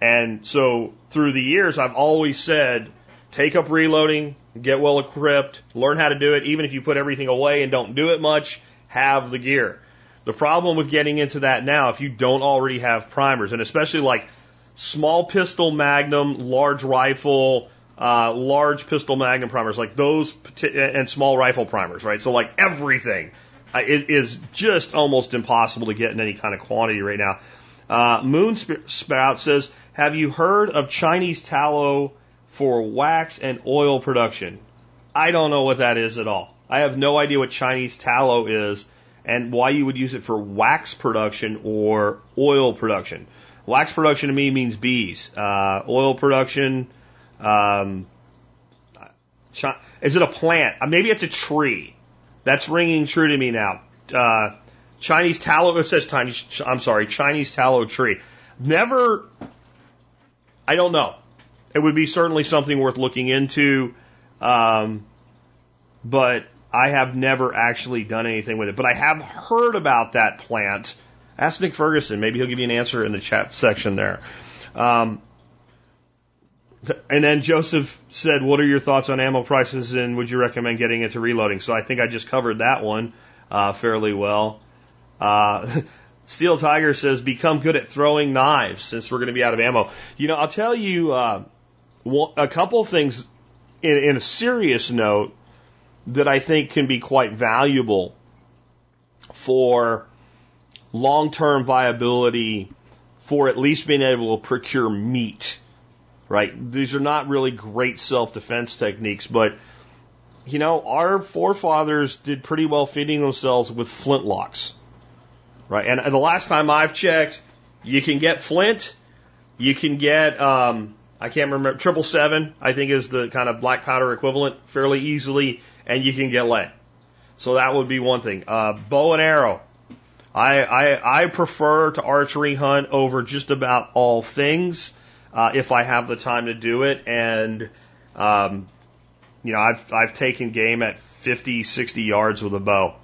And so through the years, I've always said, take up reloading, get well equipped, learn how to do it. Even if you put everything away and don't do it much, have the gear. The problem with getting into that now, if you don't already have primers, and especially like small pistol magnum, large rifle, uh, large pistol magnum primers, like those, and small rifle primers, right? So like everything uh, it is just almost impossible to get in any kind of quantity right now. Uh, Moon Spout says, have you heard of Chinese tallow for wax and oil production? I don't know what that is at all. I have no idea what Chinese tallow is and why you would use it for wax production or oil production. Wax production to me means bees. Uh, oil production, um, is it a plant? Uh, maybe it's a tree. That's ringing true to me now. Uh, Chinese tallow, it says Chinese, I'm sorry, Chinese tallow tree. Never, I don't know. It would be certainly something worth looking into. Um, but I have never actually done anything with it. But I have heard about that plant Ask Nick Ferguson. Maybe he'll give you an answer in the chat section there. Um, and then Joseph said, What are your thoughts on ammo prices and would you recommend getting into reloading? So I think I just covered that one uh, fairly well. Uh, Steel Tiger says, Become good at throwing knives since we're going to be out of ammo. You know, I'll tell you uh, a couple things in, in a serious note that I think can be quite valuable for long term viability for at least being able to procure meat, right? These are not really great self defense techniques, but you know, our forefathers did pretty well feeding themselves with flintlocks, right? And the last time I've checked, you can get flint, you can get, um, I can't remember, triple seven, I think is the kind of black powder equivalent fairly easily, and you can get lead. So that would be one thing. Uh, bow and arrow. I, I, I prefer to archery hunt over just about all things uh, if I have the time to do it. And, um, you know, I've, I've taken game at 50, 60 yards with a bow.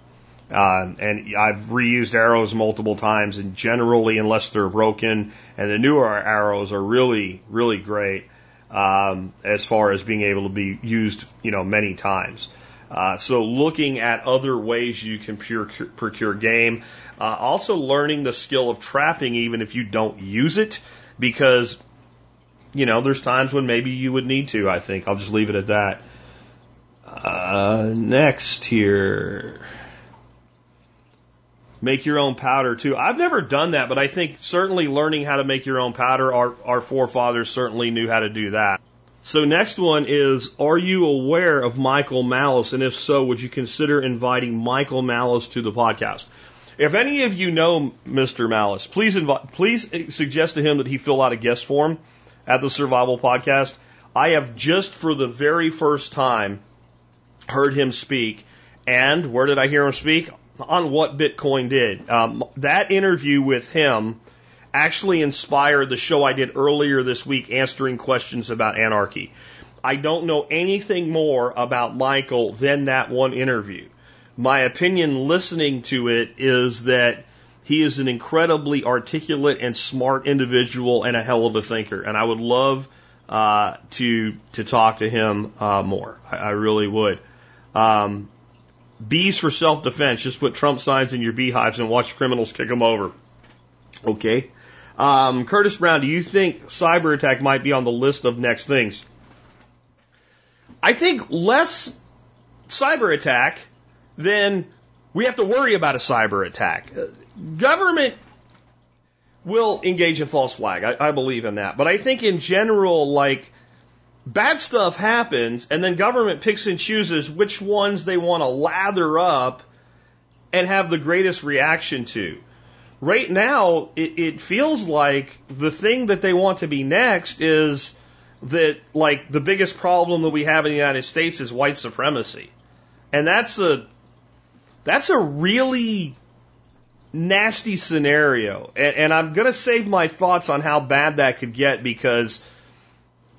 Uh, and I've reused arrows multiple times, and generally, unless they're broken, and the newer arrows are really, really great um, as far as being able to be used, you know, many times. Uh, so looking at other ways you can procure, procure game. Uh, also learning the skill of trapping even if you don't use it because, you know, there's times when maybe you would need to, I think. I'll just leave it at that. Uh, next here. Make your own powder too. I've never done that, but I think certainly learning how to make your own powder, our, our forefathers certainly knew how to do that. So next one is, are you aware of Michael Malice? And if so, would you consider inviting Michael Malice to the podcast? If any of you know Mr. Malice, please invite, please suggest to him that he fill out a guest form at the Survival Podcast. I have just for the very first time heard him speak. And where did I hear him speak? On what Bitcoin did. Um, that interview with him actually inspired the show I did earlier this week answering questions about anarchy. I don't know anything more about Michael than that one interview my opinion listening to it is that he is an incredibly articulate and smart individual and a hell of a thinker. And I would love uh, to to talk to him uh, more. I, I really would. Um, bees for self defense. Just put Trump signs in your beehives and watch criminals kick them over. Okay. Um, Curtis Brown, do you think cyber attack might be on the list of next things? I think less cyber attack than we have to worry about a cyber attack. Government will engage in false flag. I, I believe in that. But I think in general, like, bad stuff happens and then government picks and chooses which ones they want to lather up and have the greatest reaction to. Right now, it, it feels like the thing that they want to be next is that, like, the biggest problem that we have in the United States is white supremacy. And that's a that's a really nasty scenario. And, and I'm going to save my thoughts on how bad that could get because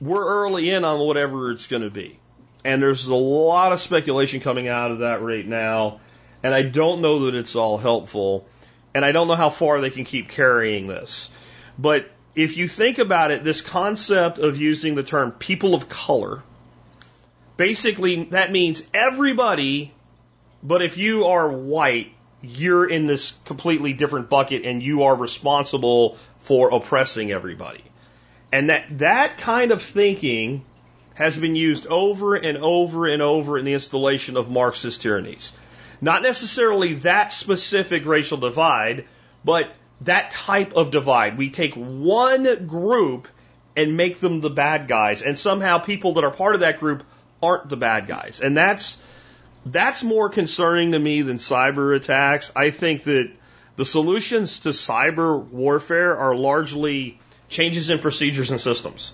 we're early in on whatever it's going to be. And there's a lot of speculation coming out of that right now. And I don't know that it's all helpful. And I don't know how far they can keep carrying this. But if you think about it, this concept of using the term people of color, basically that means everybody, but if you are white, you're in this completely different bucket and you are responsible for oppressing everybody. And that, that kind of thinking has been used over and over and over in the installation of Marxist tyrannies. Not necessarily that specific racial divide, but that type of divide. We take one group and make them the bad guys, and somehow people that are part of that group aren't the bad guys. And that's that's more concerning to me than cyber attacks. I think that the solutions to cyber warfare are largely changes in procedures and systems.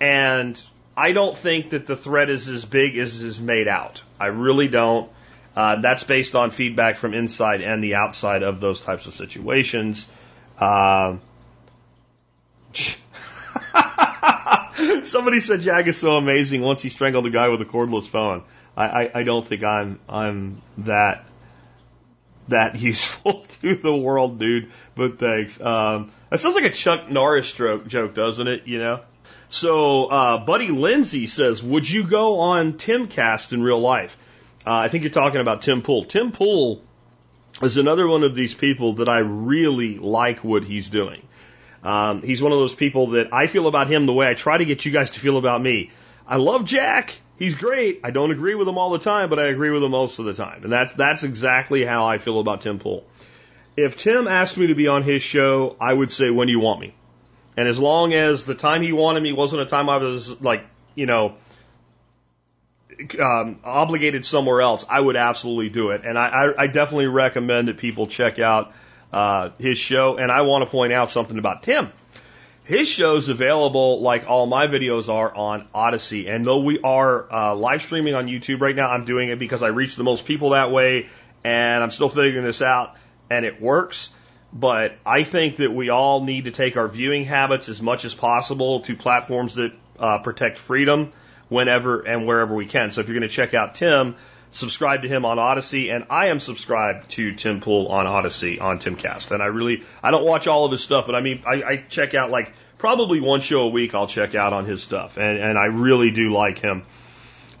And I don't think that the threat is as big as is made out. I really don't. Uh, that's based on feedback from inside and the outside of those types of situations. Uh, somebody said Jack is so amazing once he strangled a guy with a cordless phone. I, I, I don't think I'm I'm that that useful to the world, dude. But thanks. Um, that sounds like a Chuck Norris joke, joke, doesn't it? You know. So, uh, Buddy Lindsay says, "Would you go on Timcast in real life?" Uh, I think you're talking about Tim Pool. Tim Pool is another one of these people that I really like what he's doing. Um, he's one of those people that I feel about him the way I try to get you guys to feel about me. I love Jack. He's great. I don't agree with him all the time, but I agree with him most of the time. And that's, that's exactly how I feel about Tim Pool. If Tim asked me to be on his show, I would say, when do you want me? And as long as the time he wanted me wasn't a time I was like, you know, um, obligated somewhere else, I would absolutely do it. And I, I, I definitely recommend that people check out uh, his show. And I want to point out something about Tim. His show's available, like all my videos are, on Odysee. And though we are uh, live streaming on YouTube right now, I'm doing it because I reach the most people that way, and I'm still figuring this out, and it works. But I think that we all need to take our viewing habits as much as possible to platforms that uh, protect freedom whenever and wherever we can. So if you're going to check out Tim, subscribe to him on Odysee, and I am subscribed to Tim Pool on Odysee on Timcast. And I really, I don't watch all of his stuff, but I mean, I, I check out like probably one show a week. I'll check out on his stuff, and and I really do like him.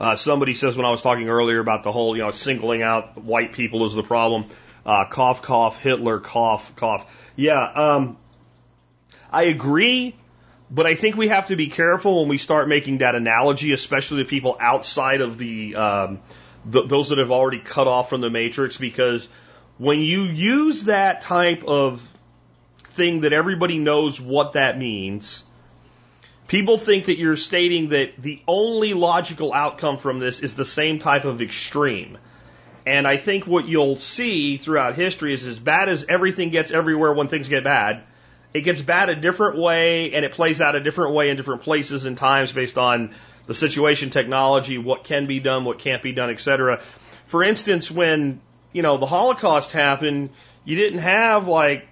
Uh, somebody says when I was talking earlier about the whole, you know, singling out white people is the problem. Uh, cough, cough, Hitler, cough, cough. Yeah, um, I agree but I think we have to be careful when we start making that analogy, especially to people outside of the, um, th- those that have already cut off from the matrix, because when you use that type of thing that everybody knows what that means, people think that you're stating that the only logical outcome from this is the same type of extreme. And I think what you'll see throughout history is as bad as everything gets everywhere when things get bad, it gets bad a different way and it plays out a different way in different places and times based on the situation, technology, what can be done, what can't be done, etc. For instance, when, you know, the Holocaust happened, you didn't have like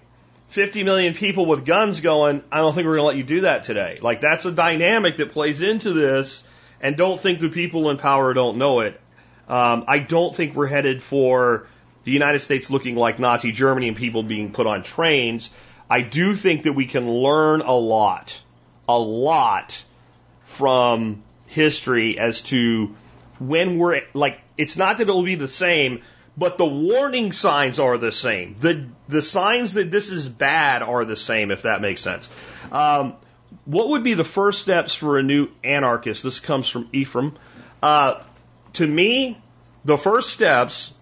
50 million people with guns going, I don't think we're going to let you do that today. Like that's a dynamic that plays into this and don't think the people in power don't know it. Um, I don't think we're headed for the United States looking like Nazi Germany and people being put on trains. I do think that we can learn a lot, a lot from history as to when we're like, it's not that it'll be the same, but the warning signs are the same. The, the signs that this is bad are the same, if that makes sense. Um, what would be the first steps for a new anarchist? This comes from Ephraim. Uh, to me, the first steps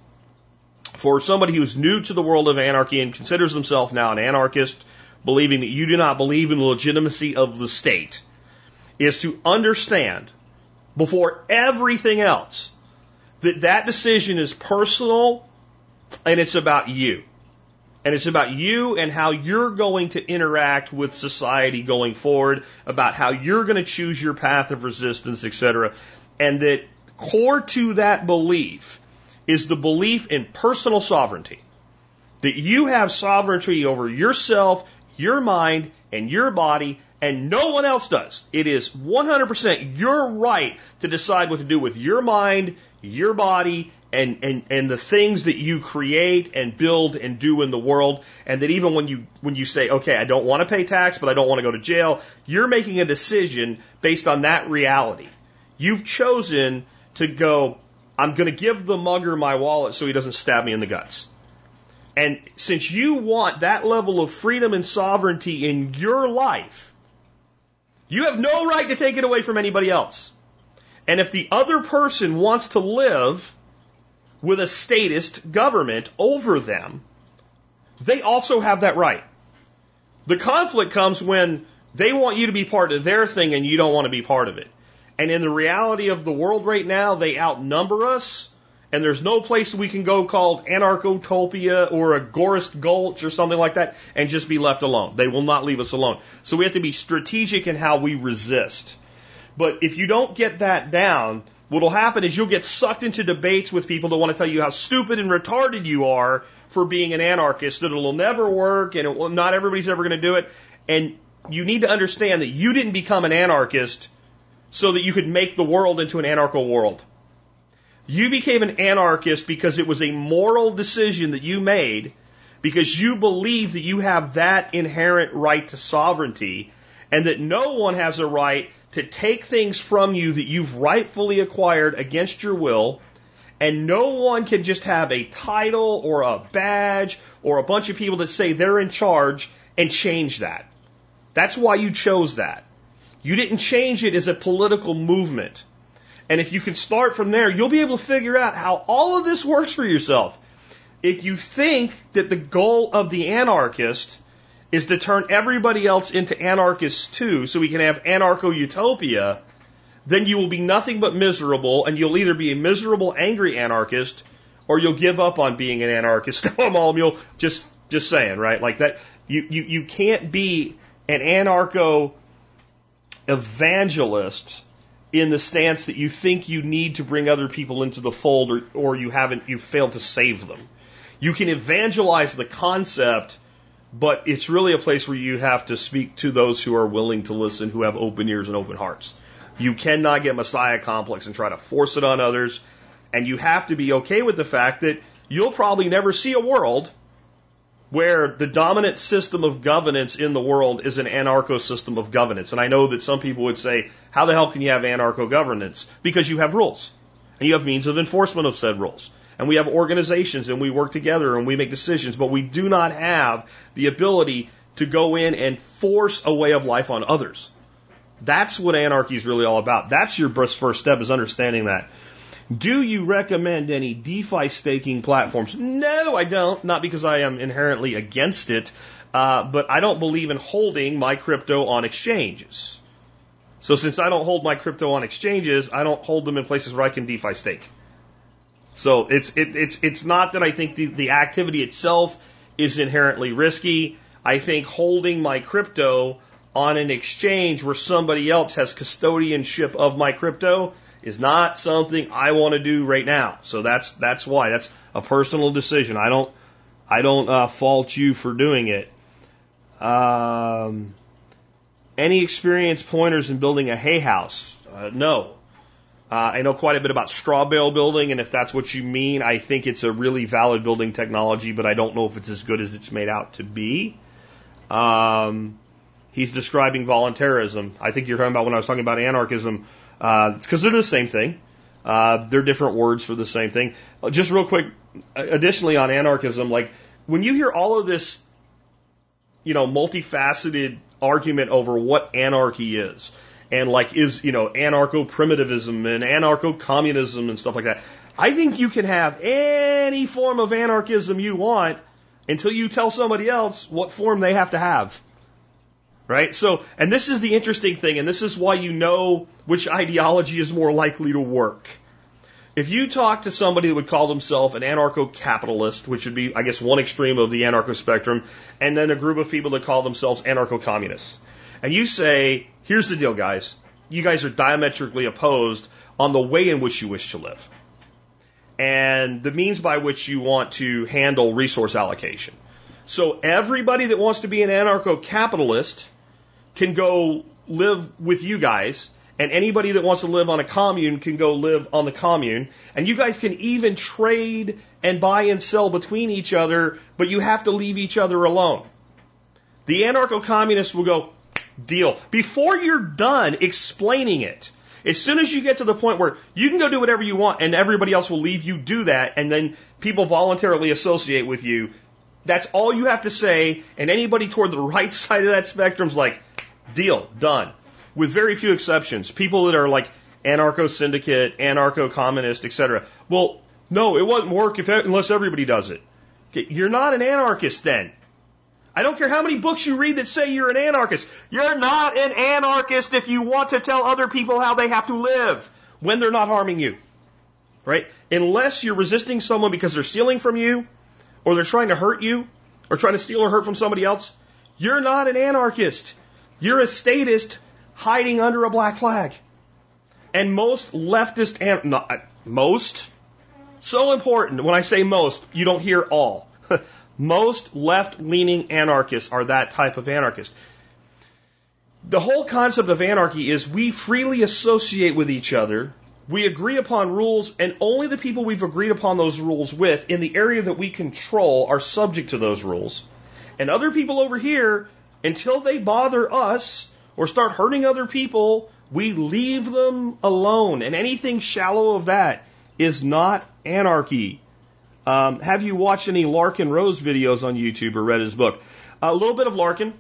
for somebody who's new to the world of anarchy and considers themselves now an anarchist, believing that you do not believe in the legitimacy of the state, is to understand before everything else that that decision is personal and it's about you. And it's about you and how you're going to interact with society going forward, about how you're going to choose your path of resistance, etc. And that core to that belief is the belief in personal sovereignty. That you have sovereignty over yourself, your mind and your body and no one else does. It is 100% your right to decide what to do with your mind, your body, and, and, and the things that you create and build and do in the world. And that even when you, when you say, okay, I don't want to pay tax, but I don't want to go to jail, you're making a decision based on that reality. You've chosen to go, I'm going to give the mugger my wallet so he doesn't stab me in the guts. And since you want that level of freedom and sovereignty in your life, you have no right to take it away from anybody else. And if the other person wants to live with a statist government over them, they also have that right. The conflict comes when they want you to be part of their thing and you don't want to be part of it. And in the reality of the world right now, they outnumber us, and there's no place we can go called Anarchotopia or Agorist Gulch or something like that and just be left alone. They will not leave us alone. So we have to be strategic in how we resist. But if you don't get that down, what'll happen is you'll get sucked into debates with people that want to tell you how stupid and retarded you are for being an anarchist, that it'll never work and will, not everybody's ever going to do it. And you need to understand that you didn't become an anarchist so that you could make the world into an anarcho world. You became an anarchist because it was a moral decision that you made because you believe that you have that inherent right to sovereignty and that no one has a right to take things from you that you've rightfully acquired against your will and no one can just have a title or a badge or a bunch of people that say they're in charge and change that. That's why you chose that. You didn't change it as a political movement. And if you can start from there, you'll be able to figure out how all of this works for yourself. If you think that the goal of the anarchist is to turn everybody else into anarchists too, so we can have anarcho utopia, then you will be nothing but miserable, and you'll either be a miserable, angry anarchist, or you'll give up on being an anarchist. you'll just just saying, right? Like that, you you you can't be an anarcho evangelist in the stance that you think you need to bring other people into the fold or, or you haven't, you failed to save them. You can evangelize the concept, but it's really a place where you have to speak to those who are willing to listen, who have open ears and open hearts. You cannot get Messiah complex and try to force it on others. And you have to be okay with the fact that you'll probably never see a world where the dominant system of governance in the world is an anarcho system of governance. And I know that some people would say, how the hell can you have anarcho governance? Because you have rules and you have means of enforcement of said rules. And we have organizations and we work together and we make decisions, but we do not have the ability to go in and force a way of life on others. That's what anarchy is really all about. That's your first step is understanding that. Do you recommend any DeFi staking platforms? No, I don't. Not because I am inherently against it, uh, but I don't believe in holding my crypto on exchanges. So since I don't hold my crypto on exchanges, I don't hold them in places where I can DeFi stake. So it's it, it's it's not that I think the, the activity itself is inherently risky. I think holding my crypto on an exchange where somebody else has custodianship of my crypto is not something I want to do right now. So that's that's why that's a personal decision. I don't I don't uh, fault you for doing it. Um, any experience pointers in building a hay house? Uh, no. Uh, I know quite a bit about straw bale building, and if that's what you mean, I think it's a really valid building technology, but I don't know if it's as good as it's made out to be. Um, he's describing voluntarism. I think you're talking about when I was talking about anarchism. Uh, because they're the same thing. Uh, they're different words for the same thing. Uh, just real quick, additionally on anarchism, like when you hear all of this, you know, multifaceted argument over what anarchy is, and like is, you know, anarcho primitivism and anarcho communism and stuff like that, I think you can have any form of anarchism you want until you tell somebody else what form they have to have. Right? So, and this is the interesting thing, and this is why you know which ideology is more likely to work. If you talk to somebody that would call themselves an anarcho capitalist, which would be, I guess, one extreme of the anarcho spectrum, and then a group of people that call themselves anarcho communists, and you say, here's the deal, guys. You guys are diametrically opposed on the way in which you wish to live and the means by which you want to handle resource allocation. So everybody that wants to be an anarcho capitalist can go live with you guys, and anybody that wants to live on a commune can go live on the commune, and you guys can even trade and buy and sell between each other, but you have to leave each other alone. The anarcho communists will go, deal. Before you're done explaining it, as soon as you get to the point where you can go do whatever you want and everybody else will leave you do that, and then people voluntarily associate with you, that's all you have to say, and anybody toward the right side of that spectrum's like, deal, done. With very few exceptions. People that are like anarcho syndicate, anarcho communist, etc. Well, no, it wouldn't work if, unless everybody does it. You're not an anarchist then. I don't care how many books you read that say you're an anarchist. You're not an anarchist if you want to tell other people how they have to live when they're not harming you. Right? Unless you're resisting someone because they're stealing from you, or they're trying to hurt you, or trying to steal or hurt from somebody else, you're not an anarchist. You're a statist hiding under a black flag. And most leftist, an- not, uh, most, so important. When I say most, you don't hear all. most left leaning anarchists are that type of anarchist. The whole concept of anarchy is we freely associate with each other, we agree upon rules, and only the people we've agreed upon those rules with in the area that we control are subject to those rules. And other people over here, until they bother us or start hurting other people, we leave them alone. And anything shallow of that is not anarchy. Um, have you watched any Larken Rose videos on YouTube or read his book? A little bit of Larken.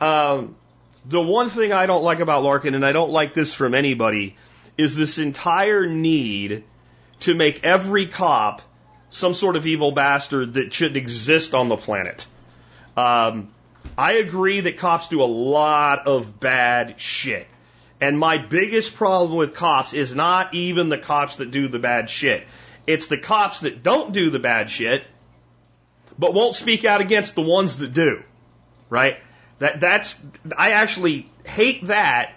Um, the one thing I don't like about Larken, and I don't like this from anybody, is this entire need to make every cop some sort of evil bastard that should exist on the planet. Um, I agree that cops do a lot of bad shit. And my biggest problem with cops is not even the cops that do the bad shit. It's the cops that don't do the bad shit, but won't speak out against the ones that do. Right? That that's I actually hate that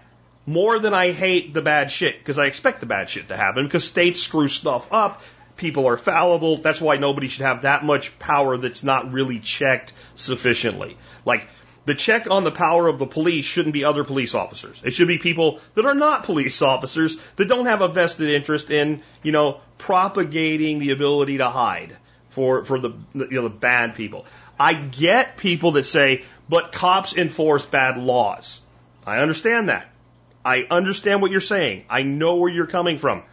more than I hate the bad shit because I expect the bad shit to happen because states screw stuff up. People are fallible. That's why nobody should have that much power that's not really checked sufficiently. Like the check on the power of the police shouldn't be other police officers. It should be people that are not police officers that don't have a vested interest in, you know, propagating the ability to hide for for the you know the bad people. I get people that say, but cops enforce bad laws. I understand that. I understand what you're saying. I know where you're coming from.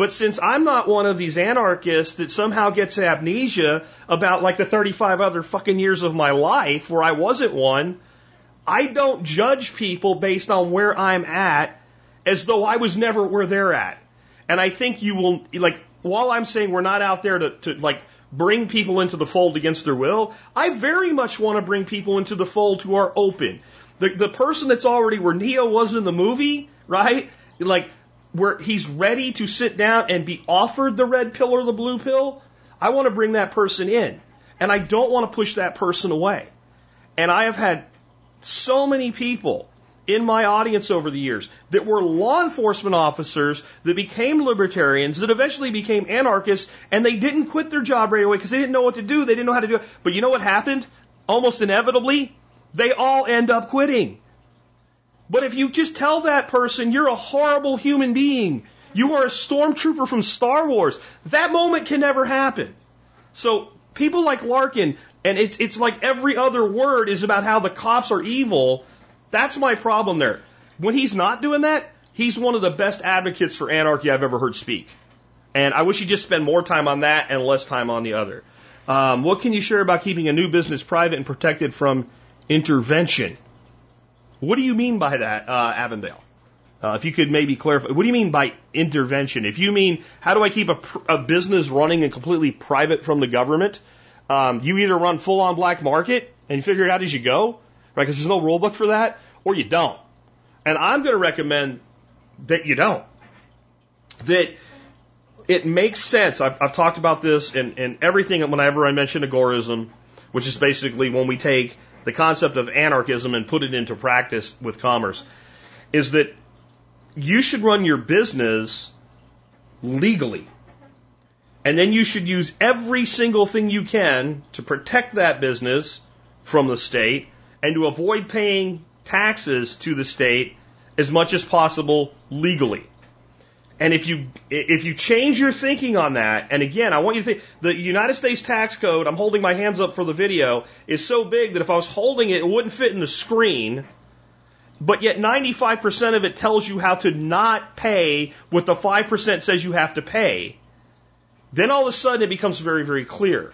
But since I'm not one of these anarchists that somehow gets amnesia about like the 35 other fucking years of my life where I wasn't one, I don't judge people based on where I'm at as though I was never where they're at. And I think you will, like, while I'm saying we're not out there to, to like, bring people into the fold against their will, I very much want to bring people into the fold who are open. The, the person that's already where Neo was in the movie, right? Like, where he's ready to sit down and be offered the red pill or the blue pill, I want to bring that person in. And I don't want to push that person away. And I have had so many people in my audience over the years that were law enforcement officers that became libertarians that eventually became anarchists and they didn't quit their job right away because they didn't know what to do. They didn't know how to do it. But you know what happened? Almost inevitably, they all end up quitting. But if you just tell that person you're a horrible human being, you are a stormtrooper from Star Wars, that moment can never happen. So people like Larken, and it's it's like every other word is about how the cops are evil. That's my problem there. When he's not doing that, he's one of the best advocates for anarchy I've ever heard speak. And I wish he'd just spend more time on that and less time on the other. Um, what can you share about keeping a new business private and protected from intervention? What do you mean by that, uh, Avondale? Uh, if you could maybe clarify, what do you mean by intervention? If you mean, how do I keep a, a business running and completely private from the government? Um, you either run full on black market and you figure it out as you go, right? Because there's no rule book for that, or you don't. And I'm going to recommend that you don't. That it makes sense. I've, I've talked about this in everything whenever I mention agorism, which is basically when we take the concept of anarchism and put it into practice with commerce, is that you should run your business legally. And then you should use every single thing you can to protect that business from the state and to avoid paying taxes to the state as much as possible legally. And if you if you change your thinking on that, and again, I want you to think the United States tax code. I'm holding my hands up for the video is so big that if I was holding it, it wouldn't fit in the screen. But yet, 95% of it tells you how to not pay what the 5% says you have to pay. Then all of a sudden, it becomes very, very clear.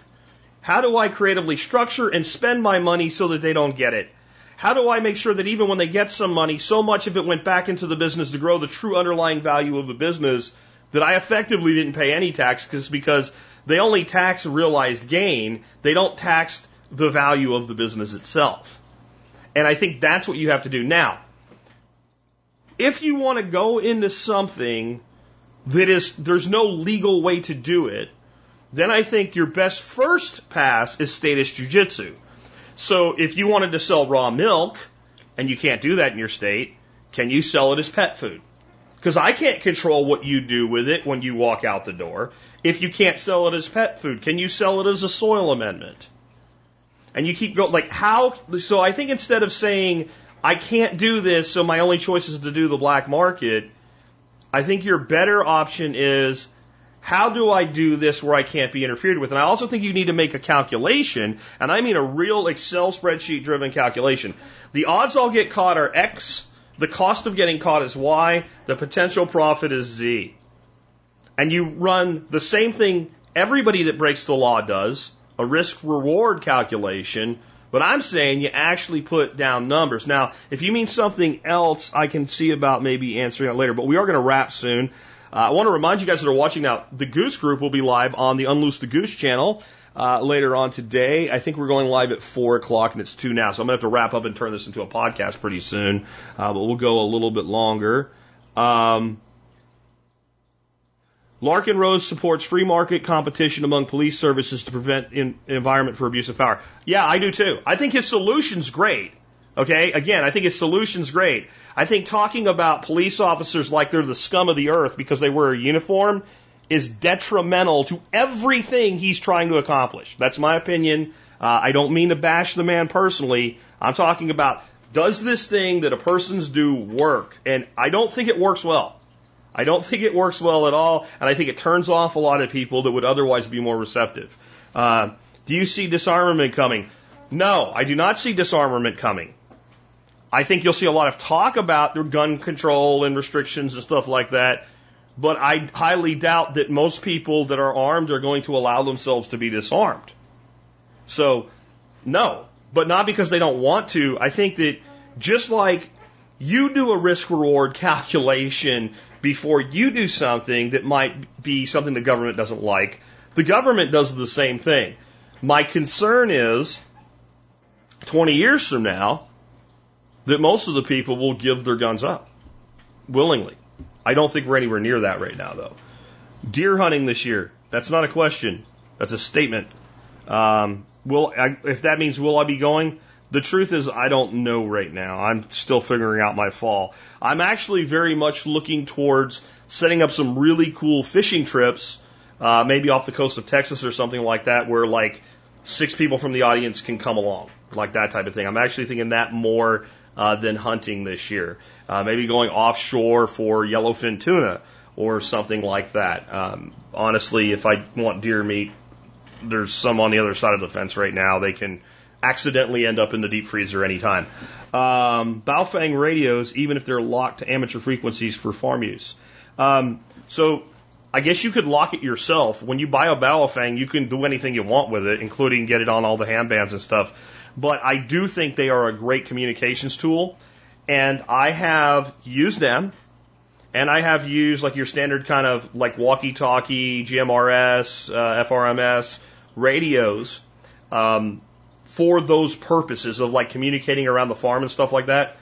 How do I creatively structure and spend my money so that they don't get it? How do I make sure that even when they get some money, so much of it went back into the business to grow the true underlying value of the business that I effectively didn't pay any tax because because they only tax realized gain, they don't tax the value of the business itself. And I think that's what you have to do. Now, if you want to go into something that is there's no legal way to do it, then I think your best first pass is status jujitsu. So if you wanted to sell raw milk and you can't do that in your state, can you sell it as pet food? Because I can't control what you do with it when you walk out the door. If you can't sell it as pet food, can you sell it as a soil amendment? And you keep going, like, how? So I think instead of saying, I can't do this, so my only choice is to do the black market, I think your better option is, how do I do this where I can't be interfered with? And I also think you need to make a calculation, and I mean a real Excel spreadsheet driven calculation. The odds I'll get caught are X, the cost of getting caught is Y, the potential profit is Z. And you run the same thing everybody that breaks the law does, a risk reward calculation, but I'm saying you actually put down numbers. Now, if you mean something else, I can see about maybe answering that later, but we are going to wrap soon. Uh, I want to remind you guys that are watching now, the Goose Group will be live on the Unloose the Goose channel uh, later on today. I think we're going live at 4 o'clock and it's 2 now, so I'm going to have to wrap up and turn this into a podcast pretty soon, uh, but we'll go a little bit longer. Um, Larken Rose supports free market competition among police services to prevent in, environment for abuse of power. Yeah, I do too. I think his solution's great. Okay, again, I think his solution's great. I think talking about police officers like they're the scum of the earth because they wear a uniform is detrimental to everything he's trying to accomplish. That's my opinion. Uh, I don't mean to bash the man personally. I'm talking about does this thing that a person's do work? And I don't think it works well. I don't think it works well at all, and I think it turns off a lot of people that would otherwise be more receptive. Uh, do you see disarmament coming? No, I do not see disarmament coming. I think you'll see a lot of talk about gun control and restrictions and stuff like that. But I highly doubt that most people that are armed are going to allow themselves to be disarmed. So, no. But not because they don't want to. I think that just like you do a risk reward calculation before you do something that might be something the government doesn't like, the government does the same thing. My concern is 20 years from now, that most of the people will give their guns up willingly. I don't think we're anywhere near that right now, though. Deer hunting this year, that's not a question. That's a statement. Um, will I, if that means will I be going? The truth is, I don't know right now. I'm still figuring out my fall. I'm actually very much looking towards setting up some really cool fishing trips, uh, maybe off the coast of Texas or something like that, where like six people from the audience can come along, like that type of thing. I'm actually thinking that more uh, than hunting this year. Uh, maybe going offshore for yellowfin tuna or something like that. Um, honestly, if I want deer meat, there's some on the other side of the fence right now. They can accidentally end up in the deep freezer anytime. Um, Baofeng radios, even if they're locked to amateur frequencies for farm use. Um, so I guess you could lock it yourself. When you buy a Baofeng, you can do anything you want with it, including get it on all the ham bands and stuff but I do think they are a great communications tool. And I have used them, and I have used like your standard kind of like walkie talkie, GMRS, uh, FRMS radios um, for those purposes of like communicating around the farm and stuff like that.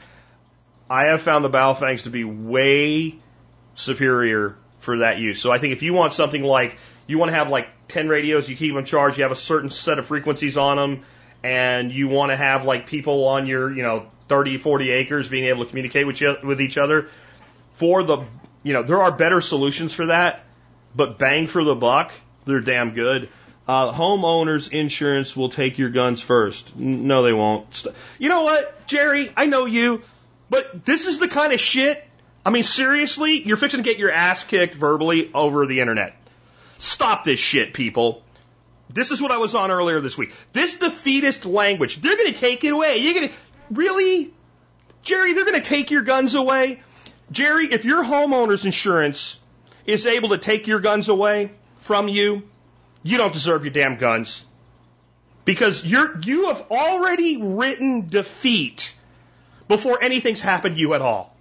I have found the Baofengs to be way superior for that use. So I think if you want something like you want to have like 10 radios, you keep them charged, you have a certain set of frequencies on them, and you want to have like people on your, you know, 30, 40 acres being able to communicate with, you, with each other for the, you know, there are better solutions for that, but bang for the buck, They're damn good. Uh, homeowners insurance will take your guns first. No, they won't. You know what, Jerry? I know you, but this is the kind of shit. I mean, seriously, you're fixing to get your ass kicked verbally over the internet. Stop this shit, people. This is what I was on earlier this week. This defeatist language. They're going to take it away. You're going to really, Jerry? They're going to take your guns away. Jerry, if your homeowner's insurance is able to take your guns away from you, you don't deserve your damn guns. Because you're, you have already written defeat before anything's happened to you at all.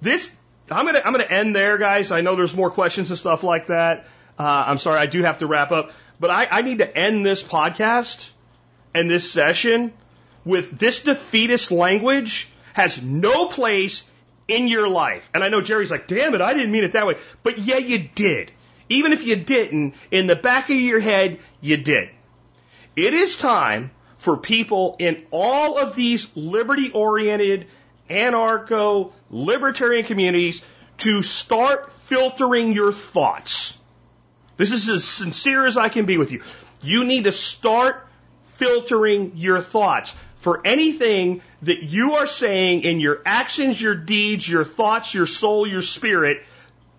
This, I'm gonna, I'm gonna end there, guys. I know there's more questions and stuff like that. Uh, I'm sorry, I do have to wrap up, but I, I need to end this podcast and this session with this defeatist language has no place in your life. And I know Jerry's like, damn it, I didn't mean it that way. But yeah, you did. Even if you didn't, in the back of your head, you did. It is time for people in all of these liberty oriented, anarcho, libertarian communities to start filtering your thoughts. This is as sincere as I can be with you. You need to start filtering your thoughts for anything that you are saying in your actions, your deeds, your thoughts, your soul, your spirit,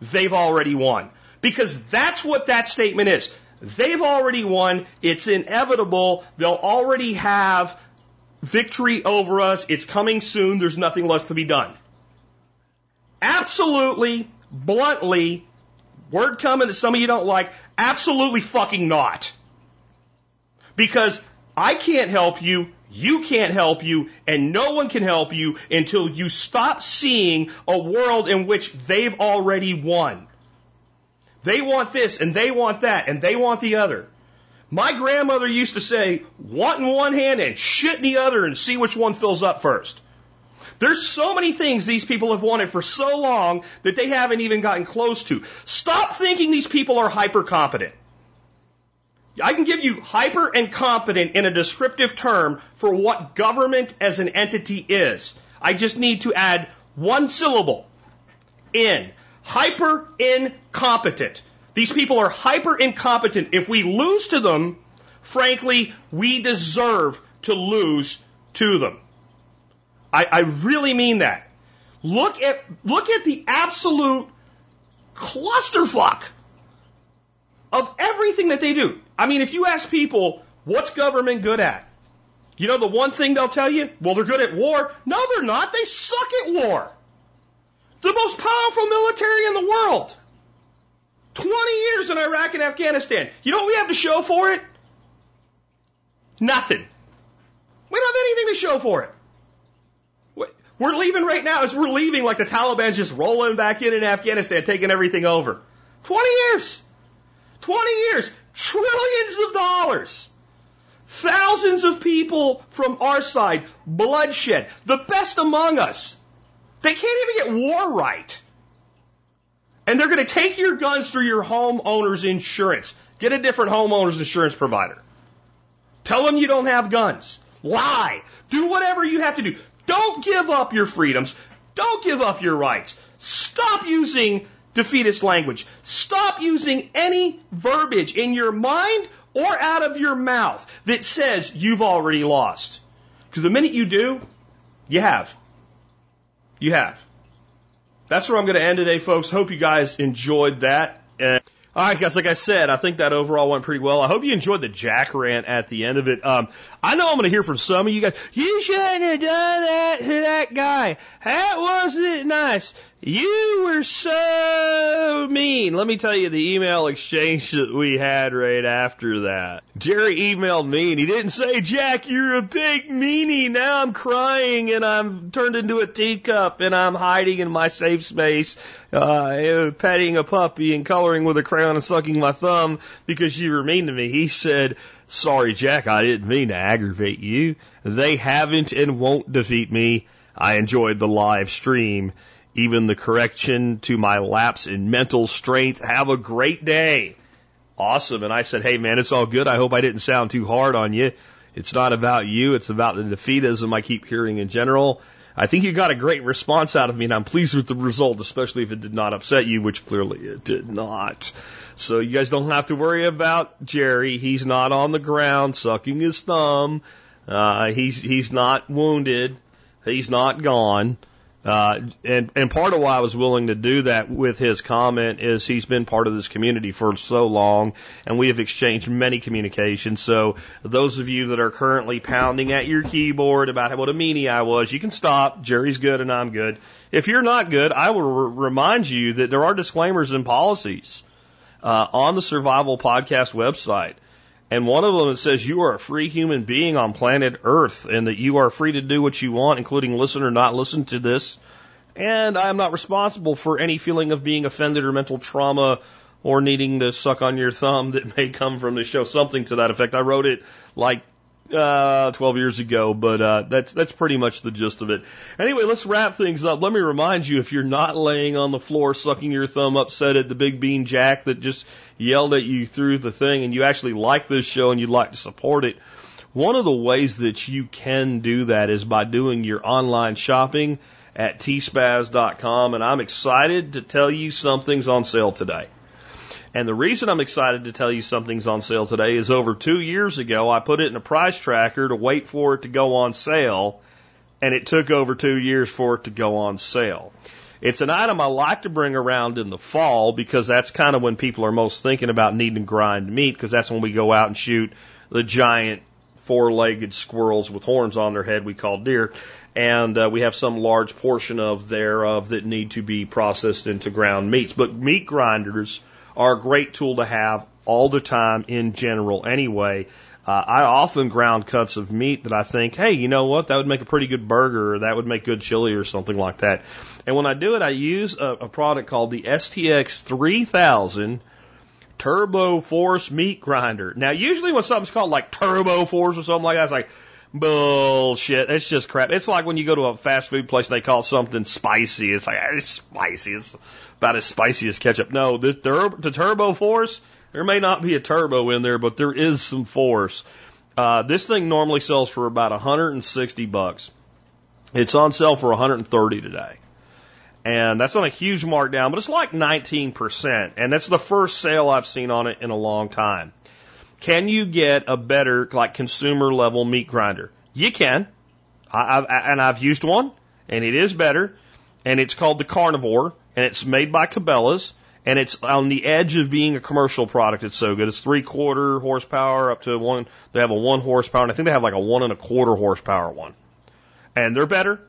they've already won. Because that's what that statement is. They've already won. It's inevitable. They'll already have victory over us. It's coming soon. There's nothing less to be done. Absolutely, bluntly, word coming that some of you don't like, absolutely fucking not. Because I can't help you, you can't help you, and no one can help you until you stop seeing a world in which they've already won. They want this, and they want that, and they want the other. My grandmother used to say, want in one hand and shit in the other and see which one fills up first. There's so many things these people have wanted for so long that they haven't even gotten close to. Stop thinking these people are hyper competent. I can give you hyper and competent in a descriptive term for what government as an entity is. I just need to add one syllable. In. Hyper incompetent. These people are hyper incompetent. If we lose to them, frankly, we deserve to lose to them. I, I really mean that. Look at look at the absolute clusterfuck of everything that they do. I mean, if you ask people, what's government good at? You know the one thing they'll tell you? Well, they're good at war. No, they're not. They suck at war. The most powerful military in the world. 20 years in Iraq and Afghanistan. You know what we have to show for it? Nothing. We don't have anything to show for it. We're leaving right now as we're leaving like the Taliban's just rolling back in in Afghanistan, taking everything over. 20 years. 20 years. Trillions of dollars. Thousands of people from our side. Bloodshed. The best among us. They can't even get war right. And they're going to take your guns through your homeowner's insurance. Get a different homeowner's insurance provider. Tell them you don't have guns. Lie. Do whatever you have to do. Don't give up your freedoms. Don't give up your rights. Stop using defeatist language. Stop using any verbiage in your mind or out of your mouth that says you've already lost. Because the minute you do, you have. You have. That's where I'm going to end today, folks. Hope you guys enjoyed that. All right, guys. Like I said, I think that overall went pretty well. I hope you enjoyed the Jack rant at the end of it. Um, I know I'm going to hear from some of you guys. You shouldn't have done that to that guy. That wasn't nice. You were so mean. Let me tell you the email exchange that we had right after that. Jerry emailed me and he didn't say, Jack, you're a big meanie. Now I'm crying and I'm turned into a teacup and I'm hiding in my safe space, uh, petting a puppy and coloring with a crayon and sucking my thumb because you were mean to me. He said, sorry, Jack, I didn't mean to aggravate you. They haven't and won't defeat me. I enjoyed the live stream even the correction to my lapse in mental strength. Have a great day. Awesome. And I said, Hey man, it's all good. I hope I didn't sound too hard on you. It's not about you. It's about the defeatism I keep hearing in general. I think you got a great response out of me, and I'm pleased with the result, especially if it did not upset you, which clearly it did not. So you guys don't have to worry about Jerry. He's not on the ground sucking his thumb. Uh, he's he's not wounded. He's not gone. Uh, and and part of why I was willing to do that with his comment is he's been part of this community for so long, and we have exchanged many communications. So those of you that are currently pounding at your keyboard about what a meanie I was, you can stop. Jerry's good and I'm good. If you're not good, I will re- remind you that there are disclaimers and policies uh, on the Survival Podcast website. And one of them it says you are a free human being on planet Earth and that you are free to do what you want, including listen or not listen to this. And I am not responsible for any feeling of being offended or mental trauma or needing to suck on your thumb that may come from the show. Something to that effect. I wrote it like uh, 12 years ago, but uh, that's that's pretty much the gist of it. Anyway, let's wrap things up. Let me remind you, if you're not laying on the floor sucking your thumb upset at the Big Bean Jack that just yelled at you through the thing, and you actually like this show and you'd like to support it, one of the ways that you can do that is by doing your online shopping at tspaz.com, and I'm excited to tell you something's on sale today. And the reason I'm excited to tell you something's on sale today is over two years ago, I put it in a price tracker to wait for it to go on sale, and it took over two years for it to go on sale. It's an item I like to bring around in the fall because that's kind of when people are most thinking about needing to grind meat because that's when we go out and shoot the giant four-legged squirrels with horns on their head we call deer. And uh, we have some large portion of thereof that need to be processed into ground meats. But meat grinders are a great tool to have all the time in general anyway. Uh, I often ground cuts of meat that I think, hey, you know what, that would make a pretty good burger or that would make good chili or something like that. And when I do it, I use a, a product called the STX 3000 Turbo Force Meat Grinder. Now, usually when something's called like Turbo Force or something like that, it's like, Bullshit. It's just crap. It's like when you go to a fast food place and they call something spicy. It's like, it's spicy. It's about as spicy as ketchup. No, the, the turbo force, there may not be a turbo in there, but there is some force. Uh, this thing normally sells for about 160 bucks. It's on sale for 130 today. And that's on a huge markdown, but it's like 19%. And that's the first sale I've seen on it in a long time. Can you get a better, like, consumer level meat grinder? You can. I, I've, and I've used one, and it is better. And it's called the Carnivore, and it's made by Cabela's, and it's on the edge of being a commercial product. It's so good. It's three quarter horsepower up to one. They have a one horsepower, and I think they have like a one and a quarter horsepower one. And they're better,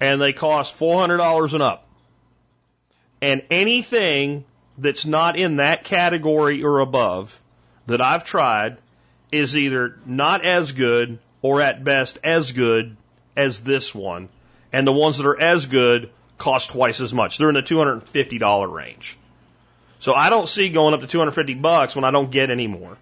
and they cost four hundred dollars and up. And anything that's not in that category or above that I've tried is either not as good or at best as good as this one. And the ones that are as good cost twice as much. They're in the $250 range. So I don't see going up to 250 bucks when I don't get any more.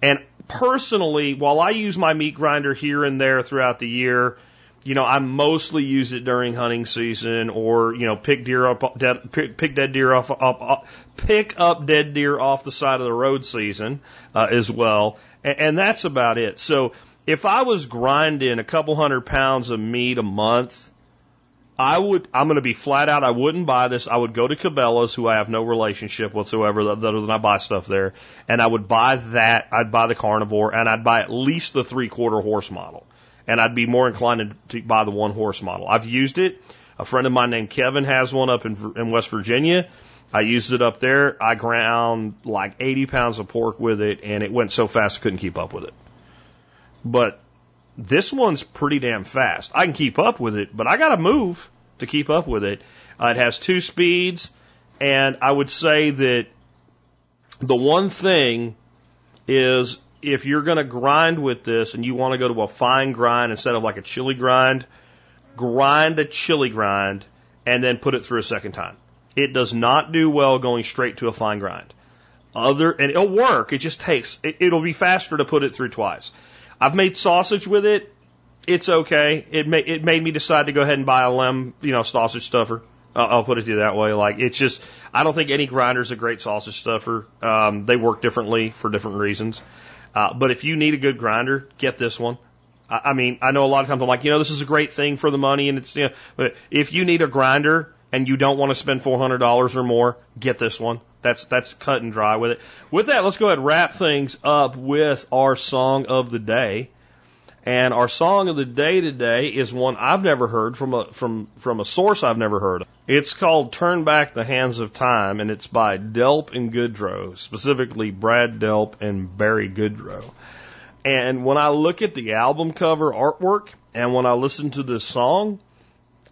And personally, while I use my meat grinder here and there throughout the year, you know, I mostly use it during hunting season or, you know, pick deer up, dead, pick, pick dead deer off, up, up, pick up dead deer off the side of the road season, uh, as well. And, and that's about it. So if I was grinding a couple hundred pounds of meat a month, I would, I'm going to be flat out, I wouldn't buy this. I would go to Cabela's, who I have no relationship whatsoever, other than I buy stuff there, and I would buy that, I'd buy the carnivore, and I'd buy at least the three quarter horse model and I'd be more inclined to buy the one horse model. I've used it. A friend of mine named Kevin has one up in, in West Virginia. I used it up there. I ground like 80 pounds of pork with it, and it went so fast I couldn't keep up with it. But this one's pretty damn fast. I can keep up with it, but I got to move to keep up with it. Uh, it has two speeds, and I would say that the one thing is if you're going to grind with this and you want to go to a fine grind instead of like a chili grind, grind a chili grind and then put it through a second time. It does not do well going straight to a fine grind. Other, and it'll work. It just takes, it, it'll be faster to put it through twice. I've made sausage with it. It's okay. It made, it made me decide to go ahead and buy a LEM, you know, sausage stuffer. I'll, put it to you that way. Like, it's just, I don't think any grinder is a great sausage stuffer. Um, they work differently for different reasons. Uh, but if you need a good grinder, get this one. I, I mean, I know a lot of times I'm like, you know, this is a great thing for the money, and it's you know, but if you need a grinder and you don't want to spend four hundred dollars or more, get this one. That's that's cut and dry with it. With that, let's go ahead and wrap things up with our song of the day. And our song of the day today is one I've never heard from a from from a source I've never heard of. It's called Turn Back the Hands of Time and it's by Delp and Goudreau, specifically Brad Delp and Barry Goudreau. And when I look at the album cover artwork and when I listen to this song,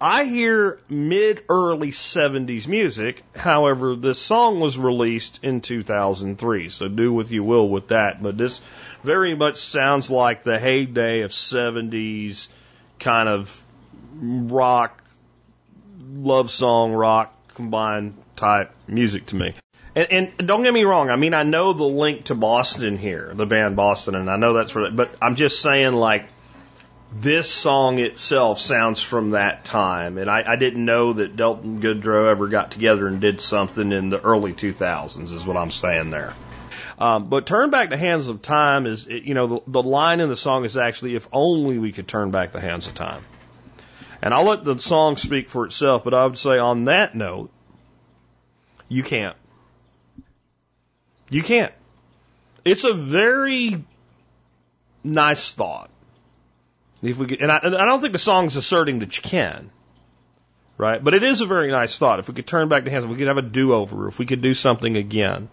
I hear mid early 70s music. However, this song was released in 2003, so do what you will with that. But this very much sounds like the heyday of 70s kind of rock, love song rock combined type music to me. And, and don't get me wrong. I mean, I know the link to Boston here, the band Boston, and I know that's where, but I'm just saying like, this song itself sounds from that time, and I, I didn't know that Delton Goudreau ever got together and did something in the early 2000s. Is what I'm saying there. Um, but turn back the hands of time is, you know, the, the line in the song is actually, if only we could turn back the hands of time. And I'll let the song speak for itself, but I would say on that note, you can't. You can't. It's a very nice thought. If we could, and I, and I don't think the song's asserting that you can, right? But it is a very nice thought. If we could turn back the hands, if we could have a do-over, if we could do something again.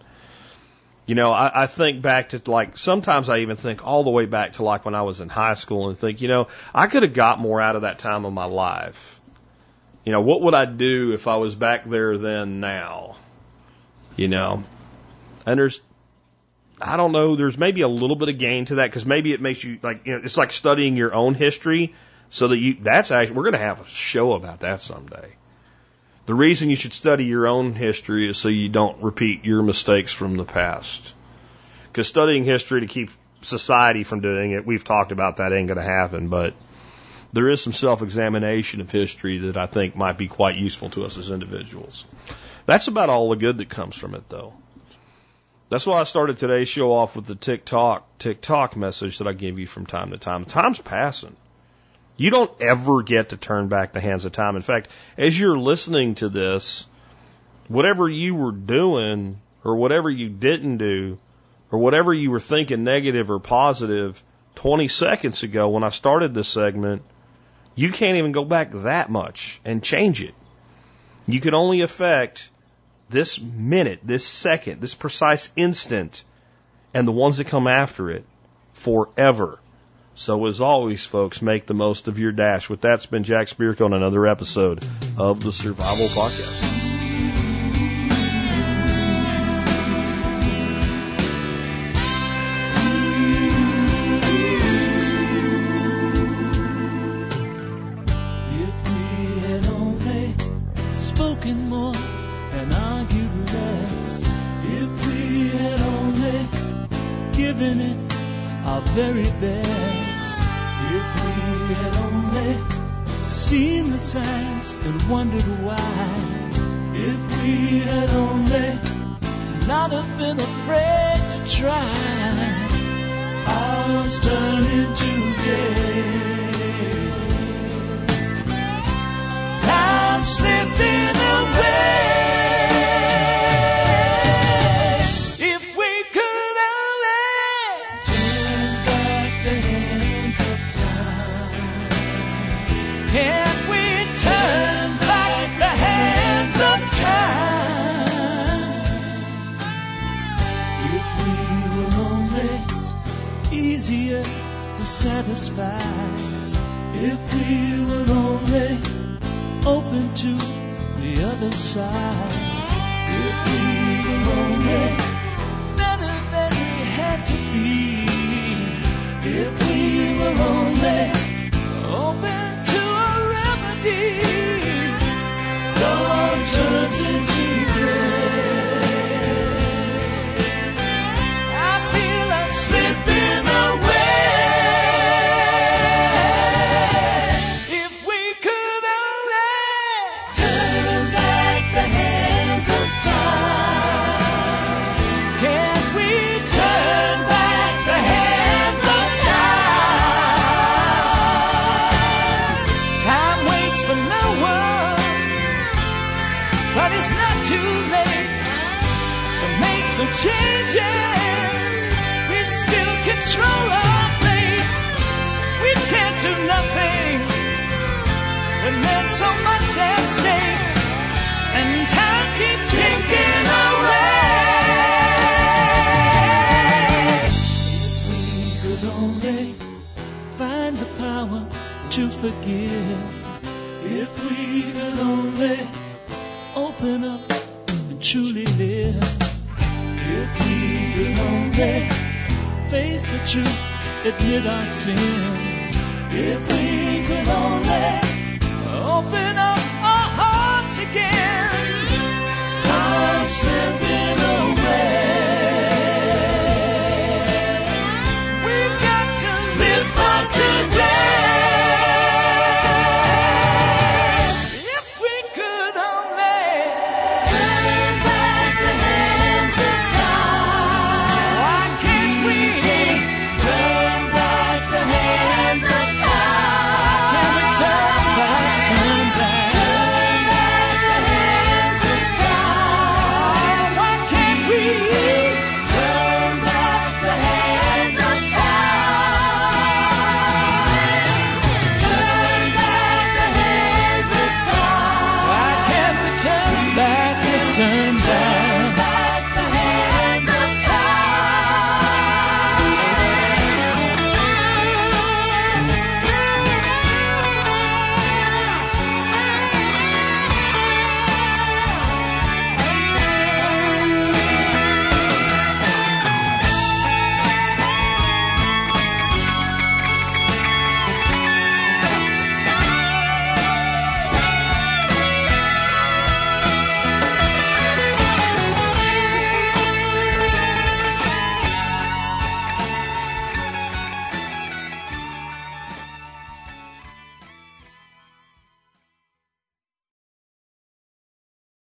You know, I, I think back to like sometimes I even think all the way back to like when I was in high school and think, you know, I could have got more out of that time of my life. You know, what would I do if I was back there then now? You know, and there's I don't know, there's maybe a little bit of gain to that because maybe it makes you like, you know, it's like studying your own history so that you, that's actually, we're going to have a show about that someday. The reason you should study your own history is so you don't repeat your mistakes from the past. Because studying history to keep society from doing it, we've talked about that ain't going to happen, but there is some self examination of history that I think might be quite useful to us as individuals. That's about all the good that comes from it, though. That's why I started today's show off with the tick tock tick tock message that I give you from time to time. Time's passing. You don't ever get to turn back the hands of time. In fact, as you're listening to this, whatever you were doing or whatever you didn't do or whatever you were thinking negative or positive 20 seconds ago when I started this segment, you can't even go back that much and change it. You can only affect this minute, this second, this precise instant, and the ones that come after it forever. So as always, folks, make the most of your dash. With that, it's been Jack Spirko on another episode of the Survival Podcast. changes. We still control our fate. We can't do nothing when there's so much at stake. And time keeps ticking away. If we could only find the power to forgive. If we could only open up and truly live we only face the truth, admit our sins, if we could only open up our hearts again, time slip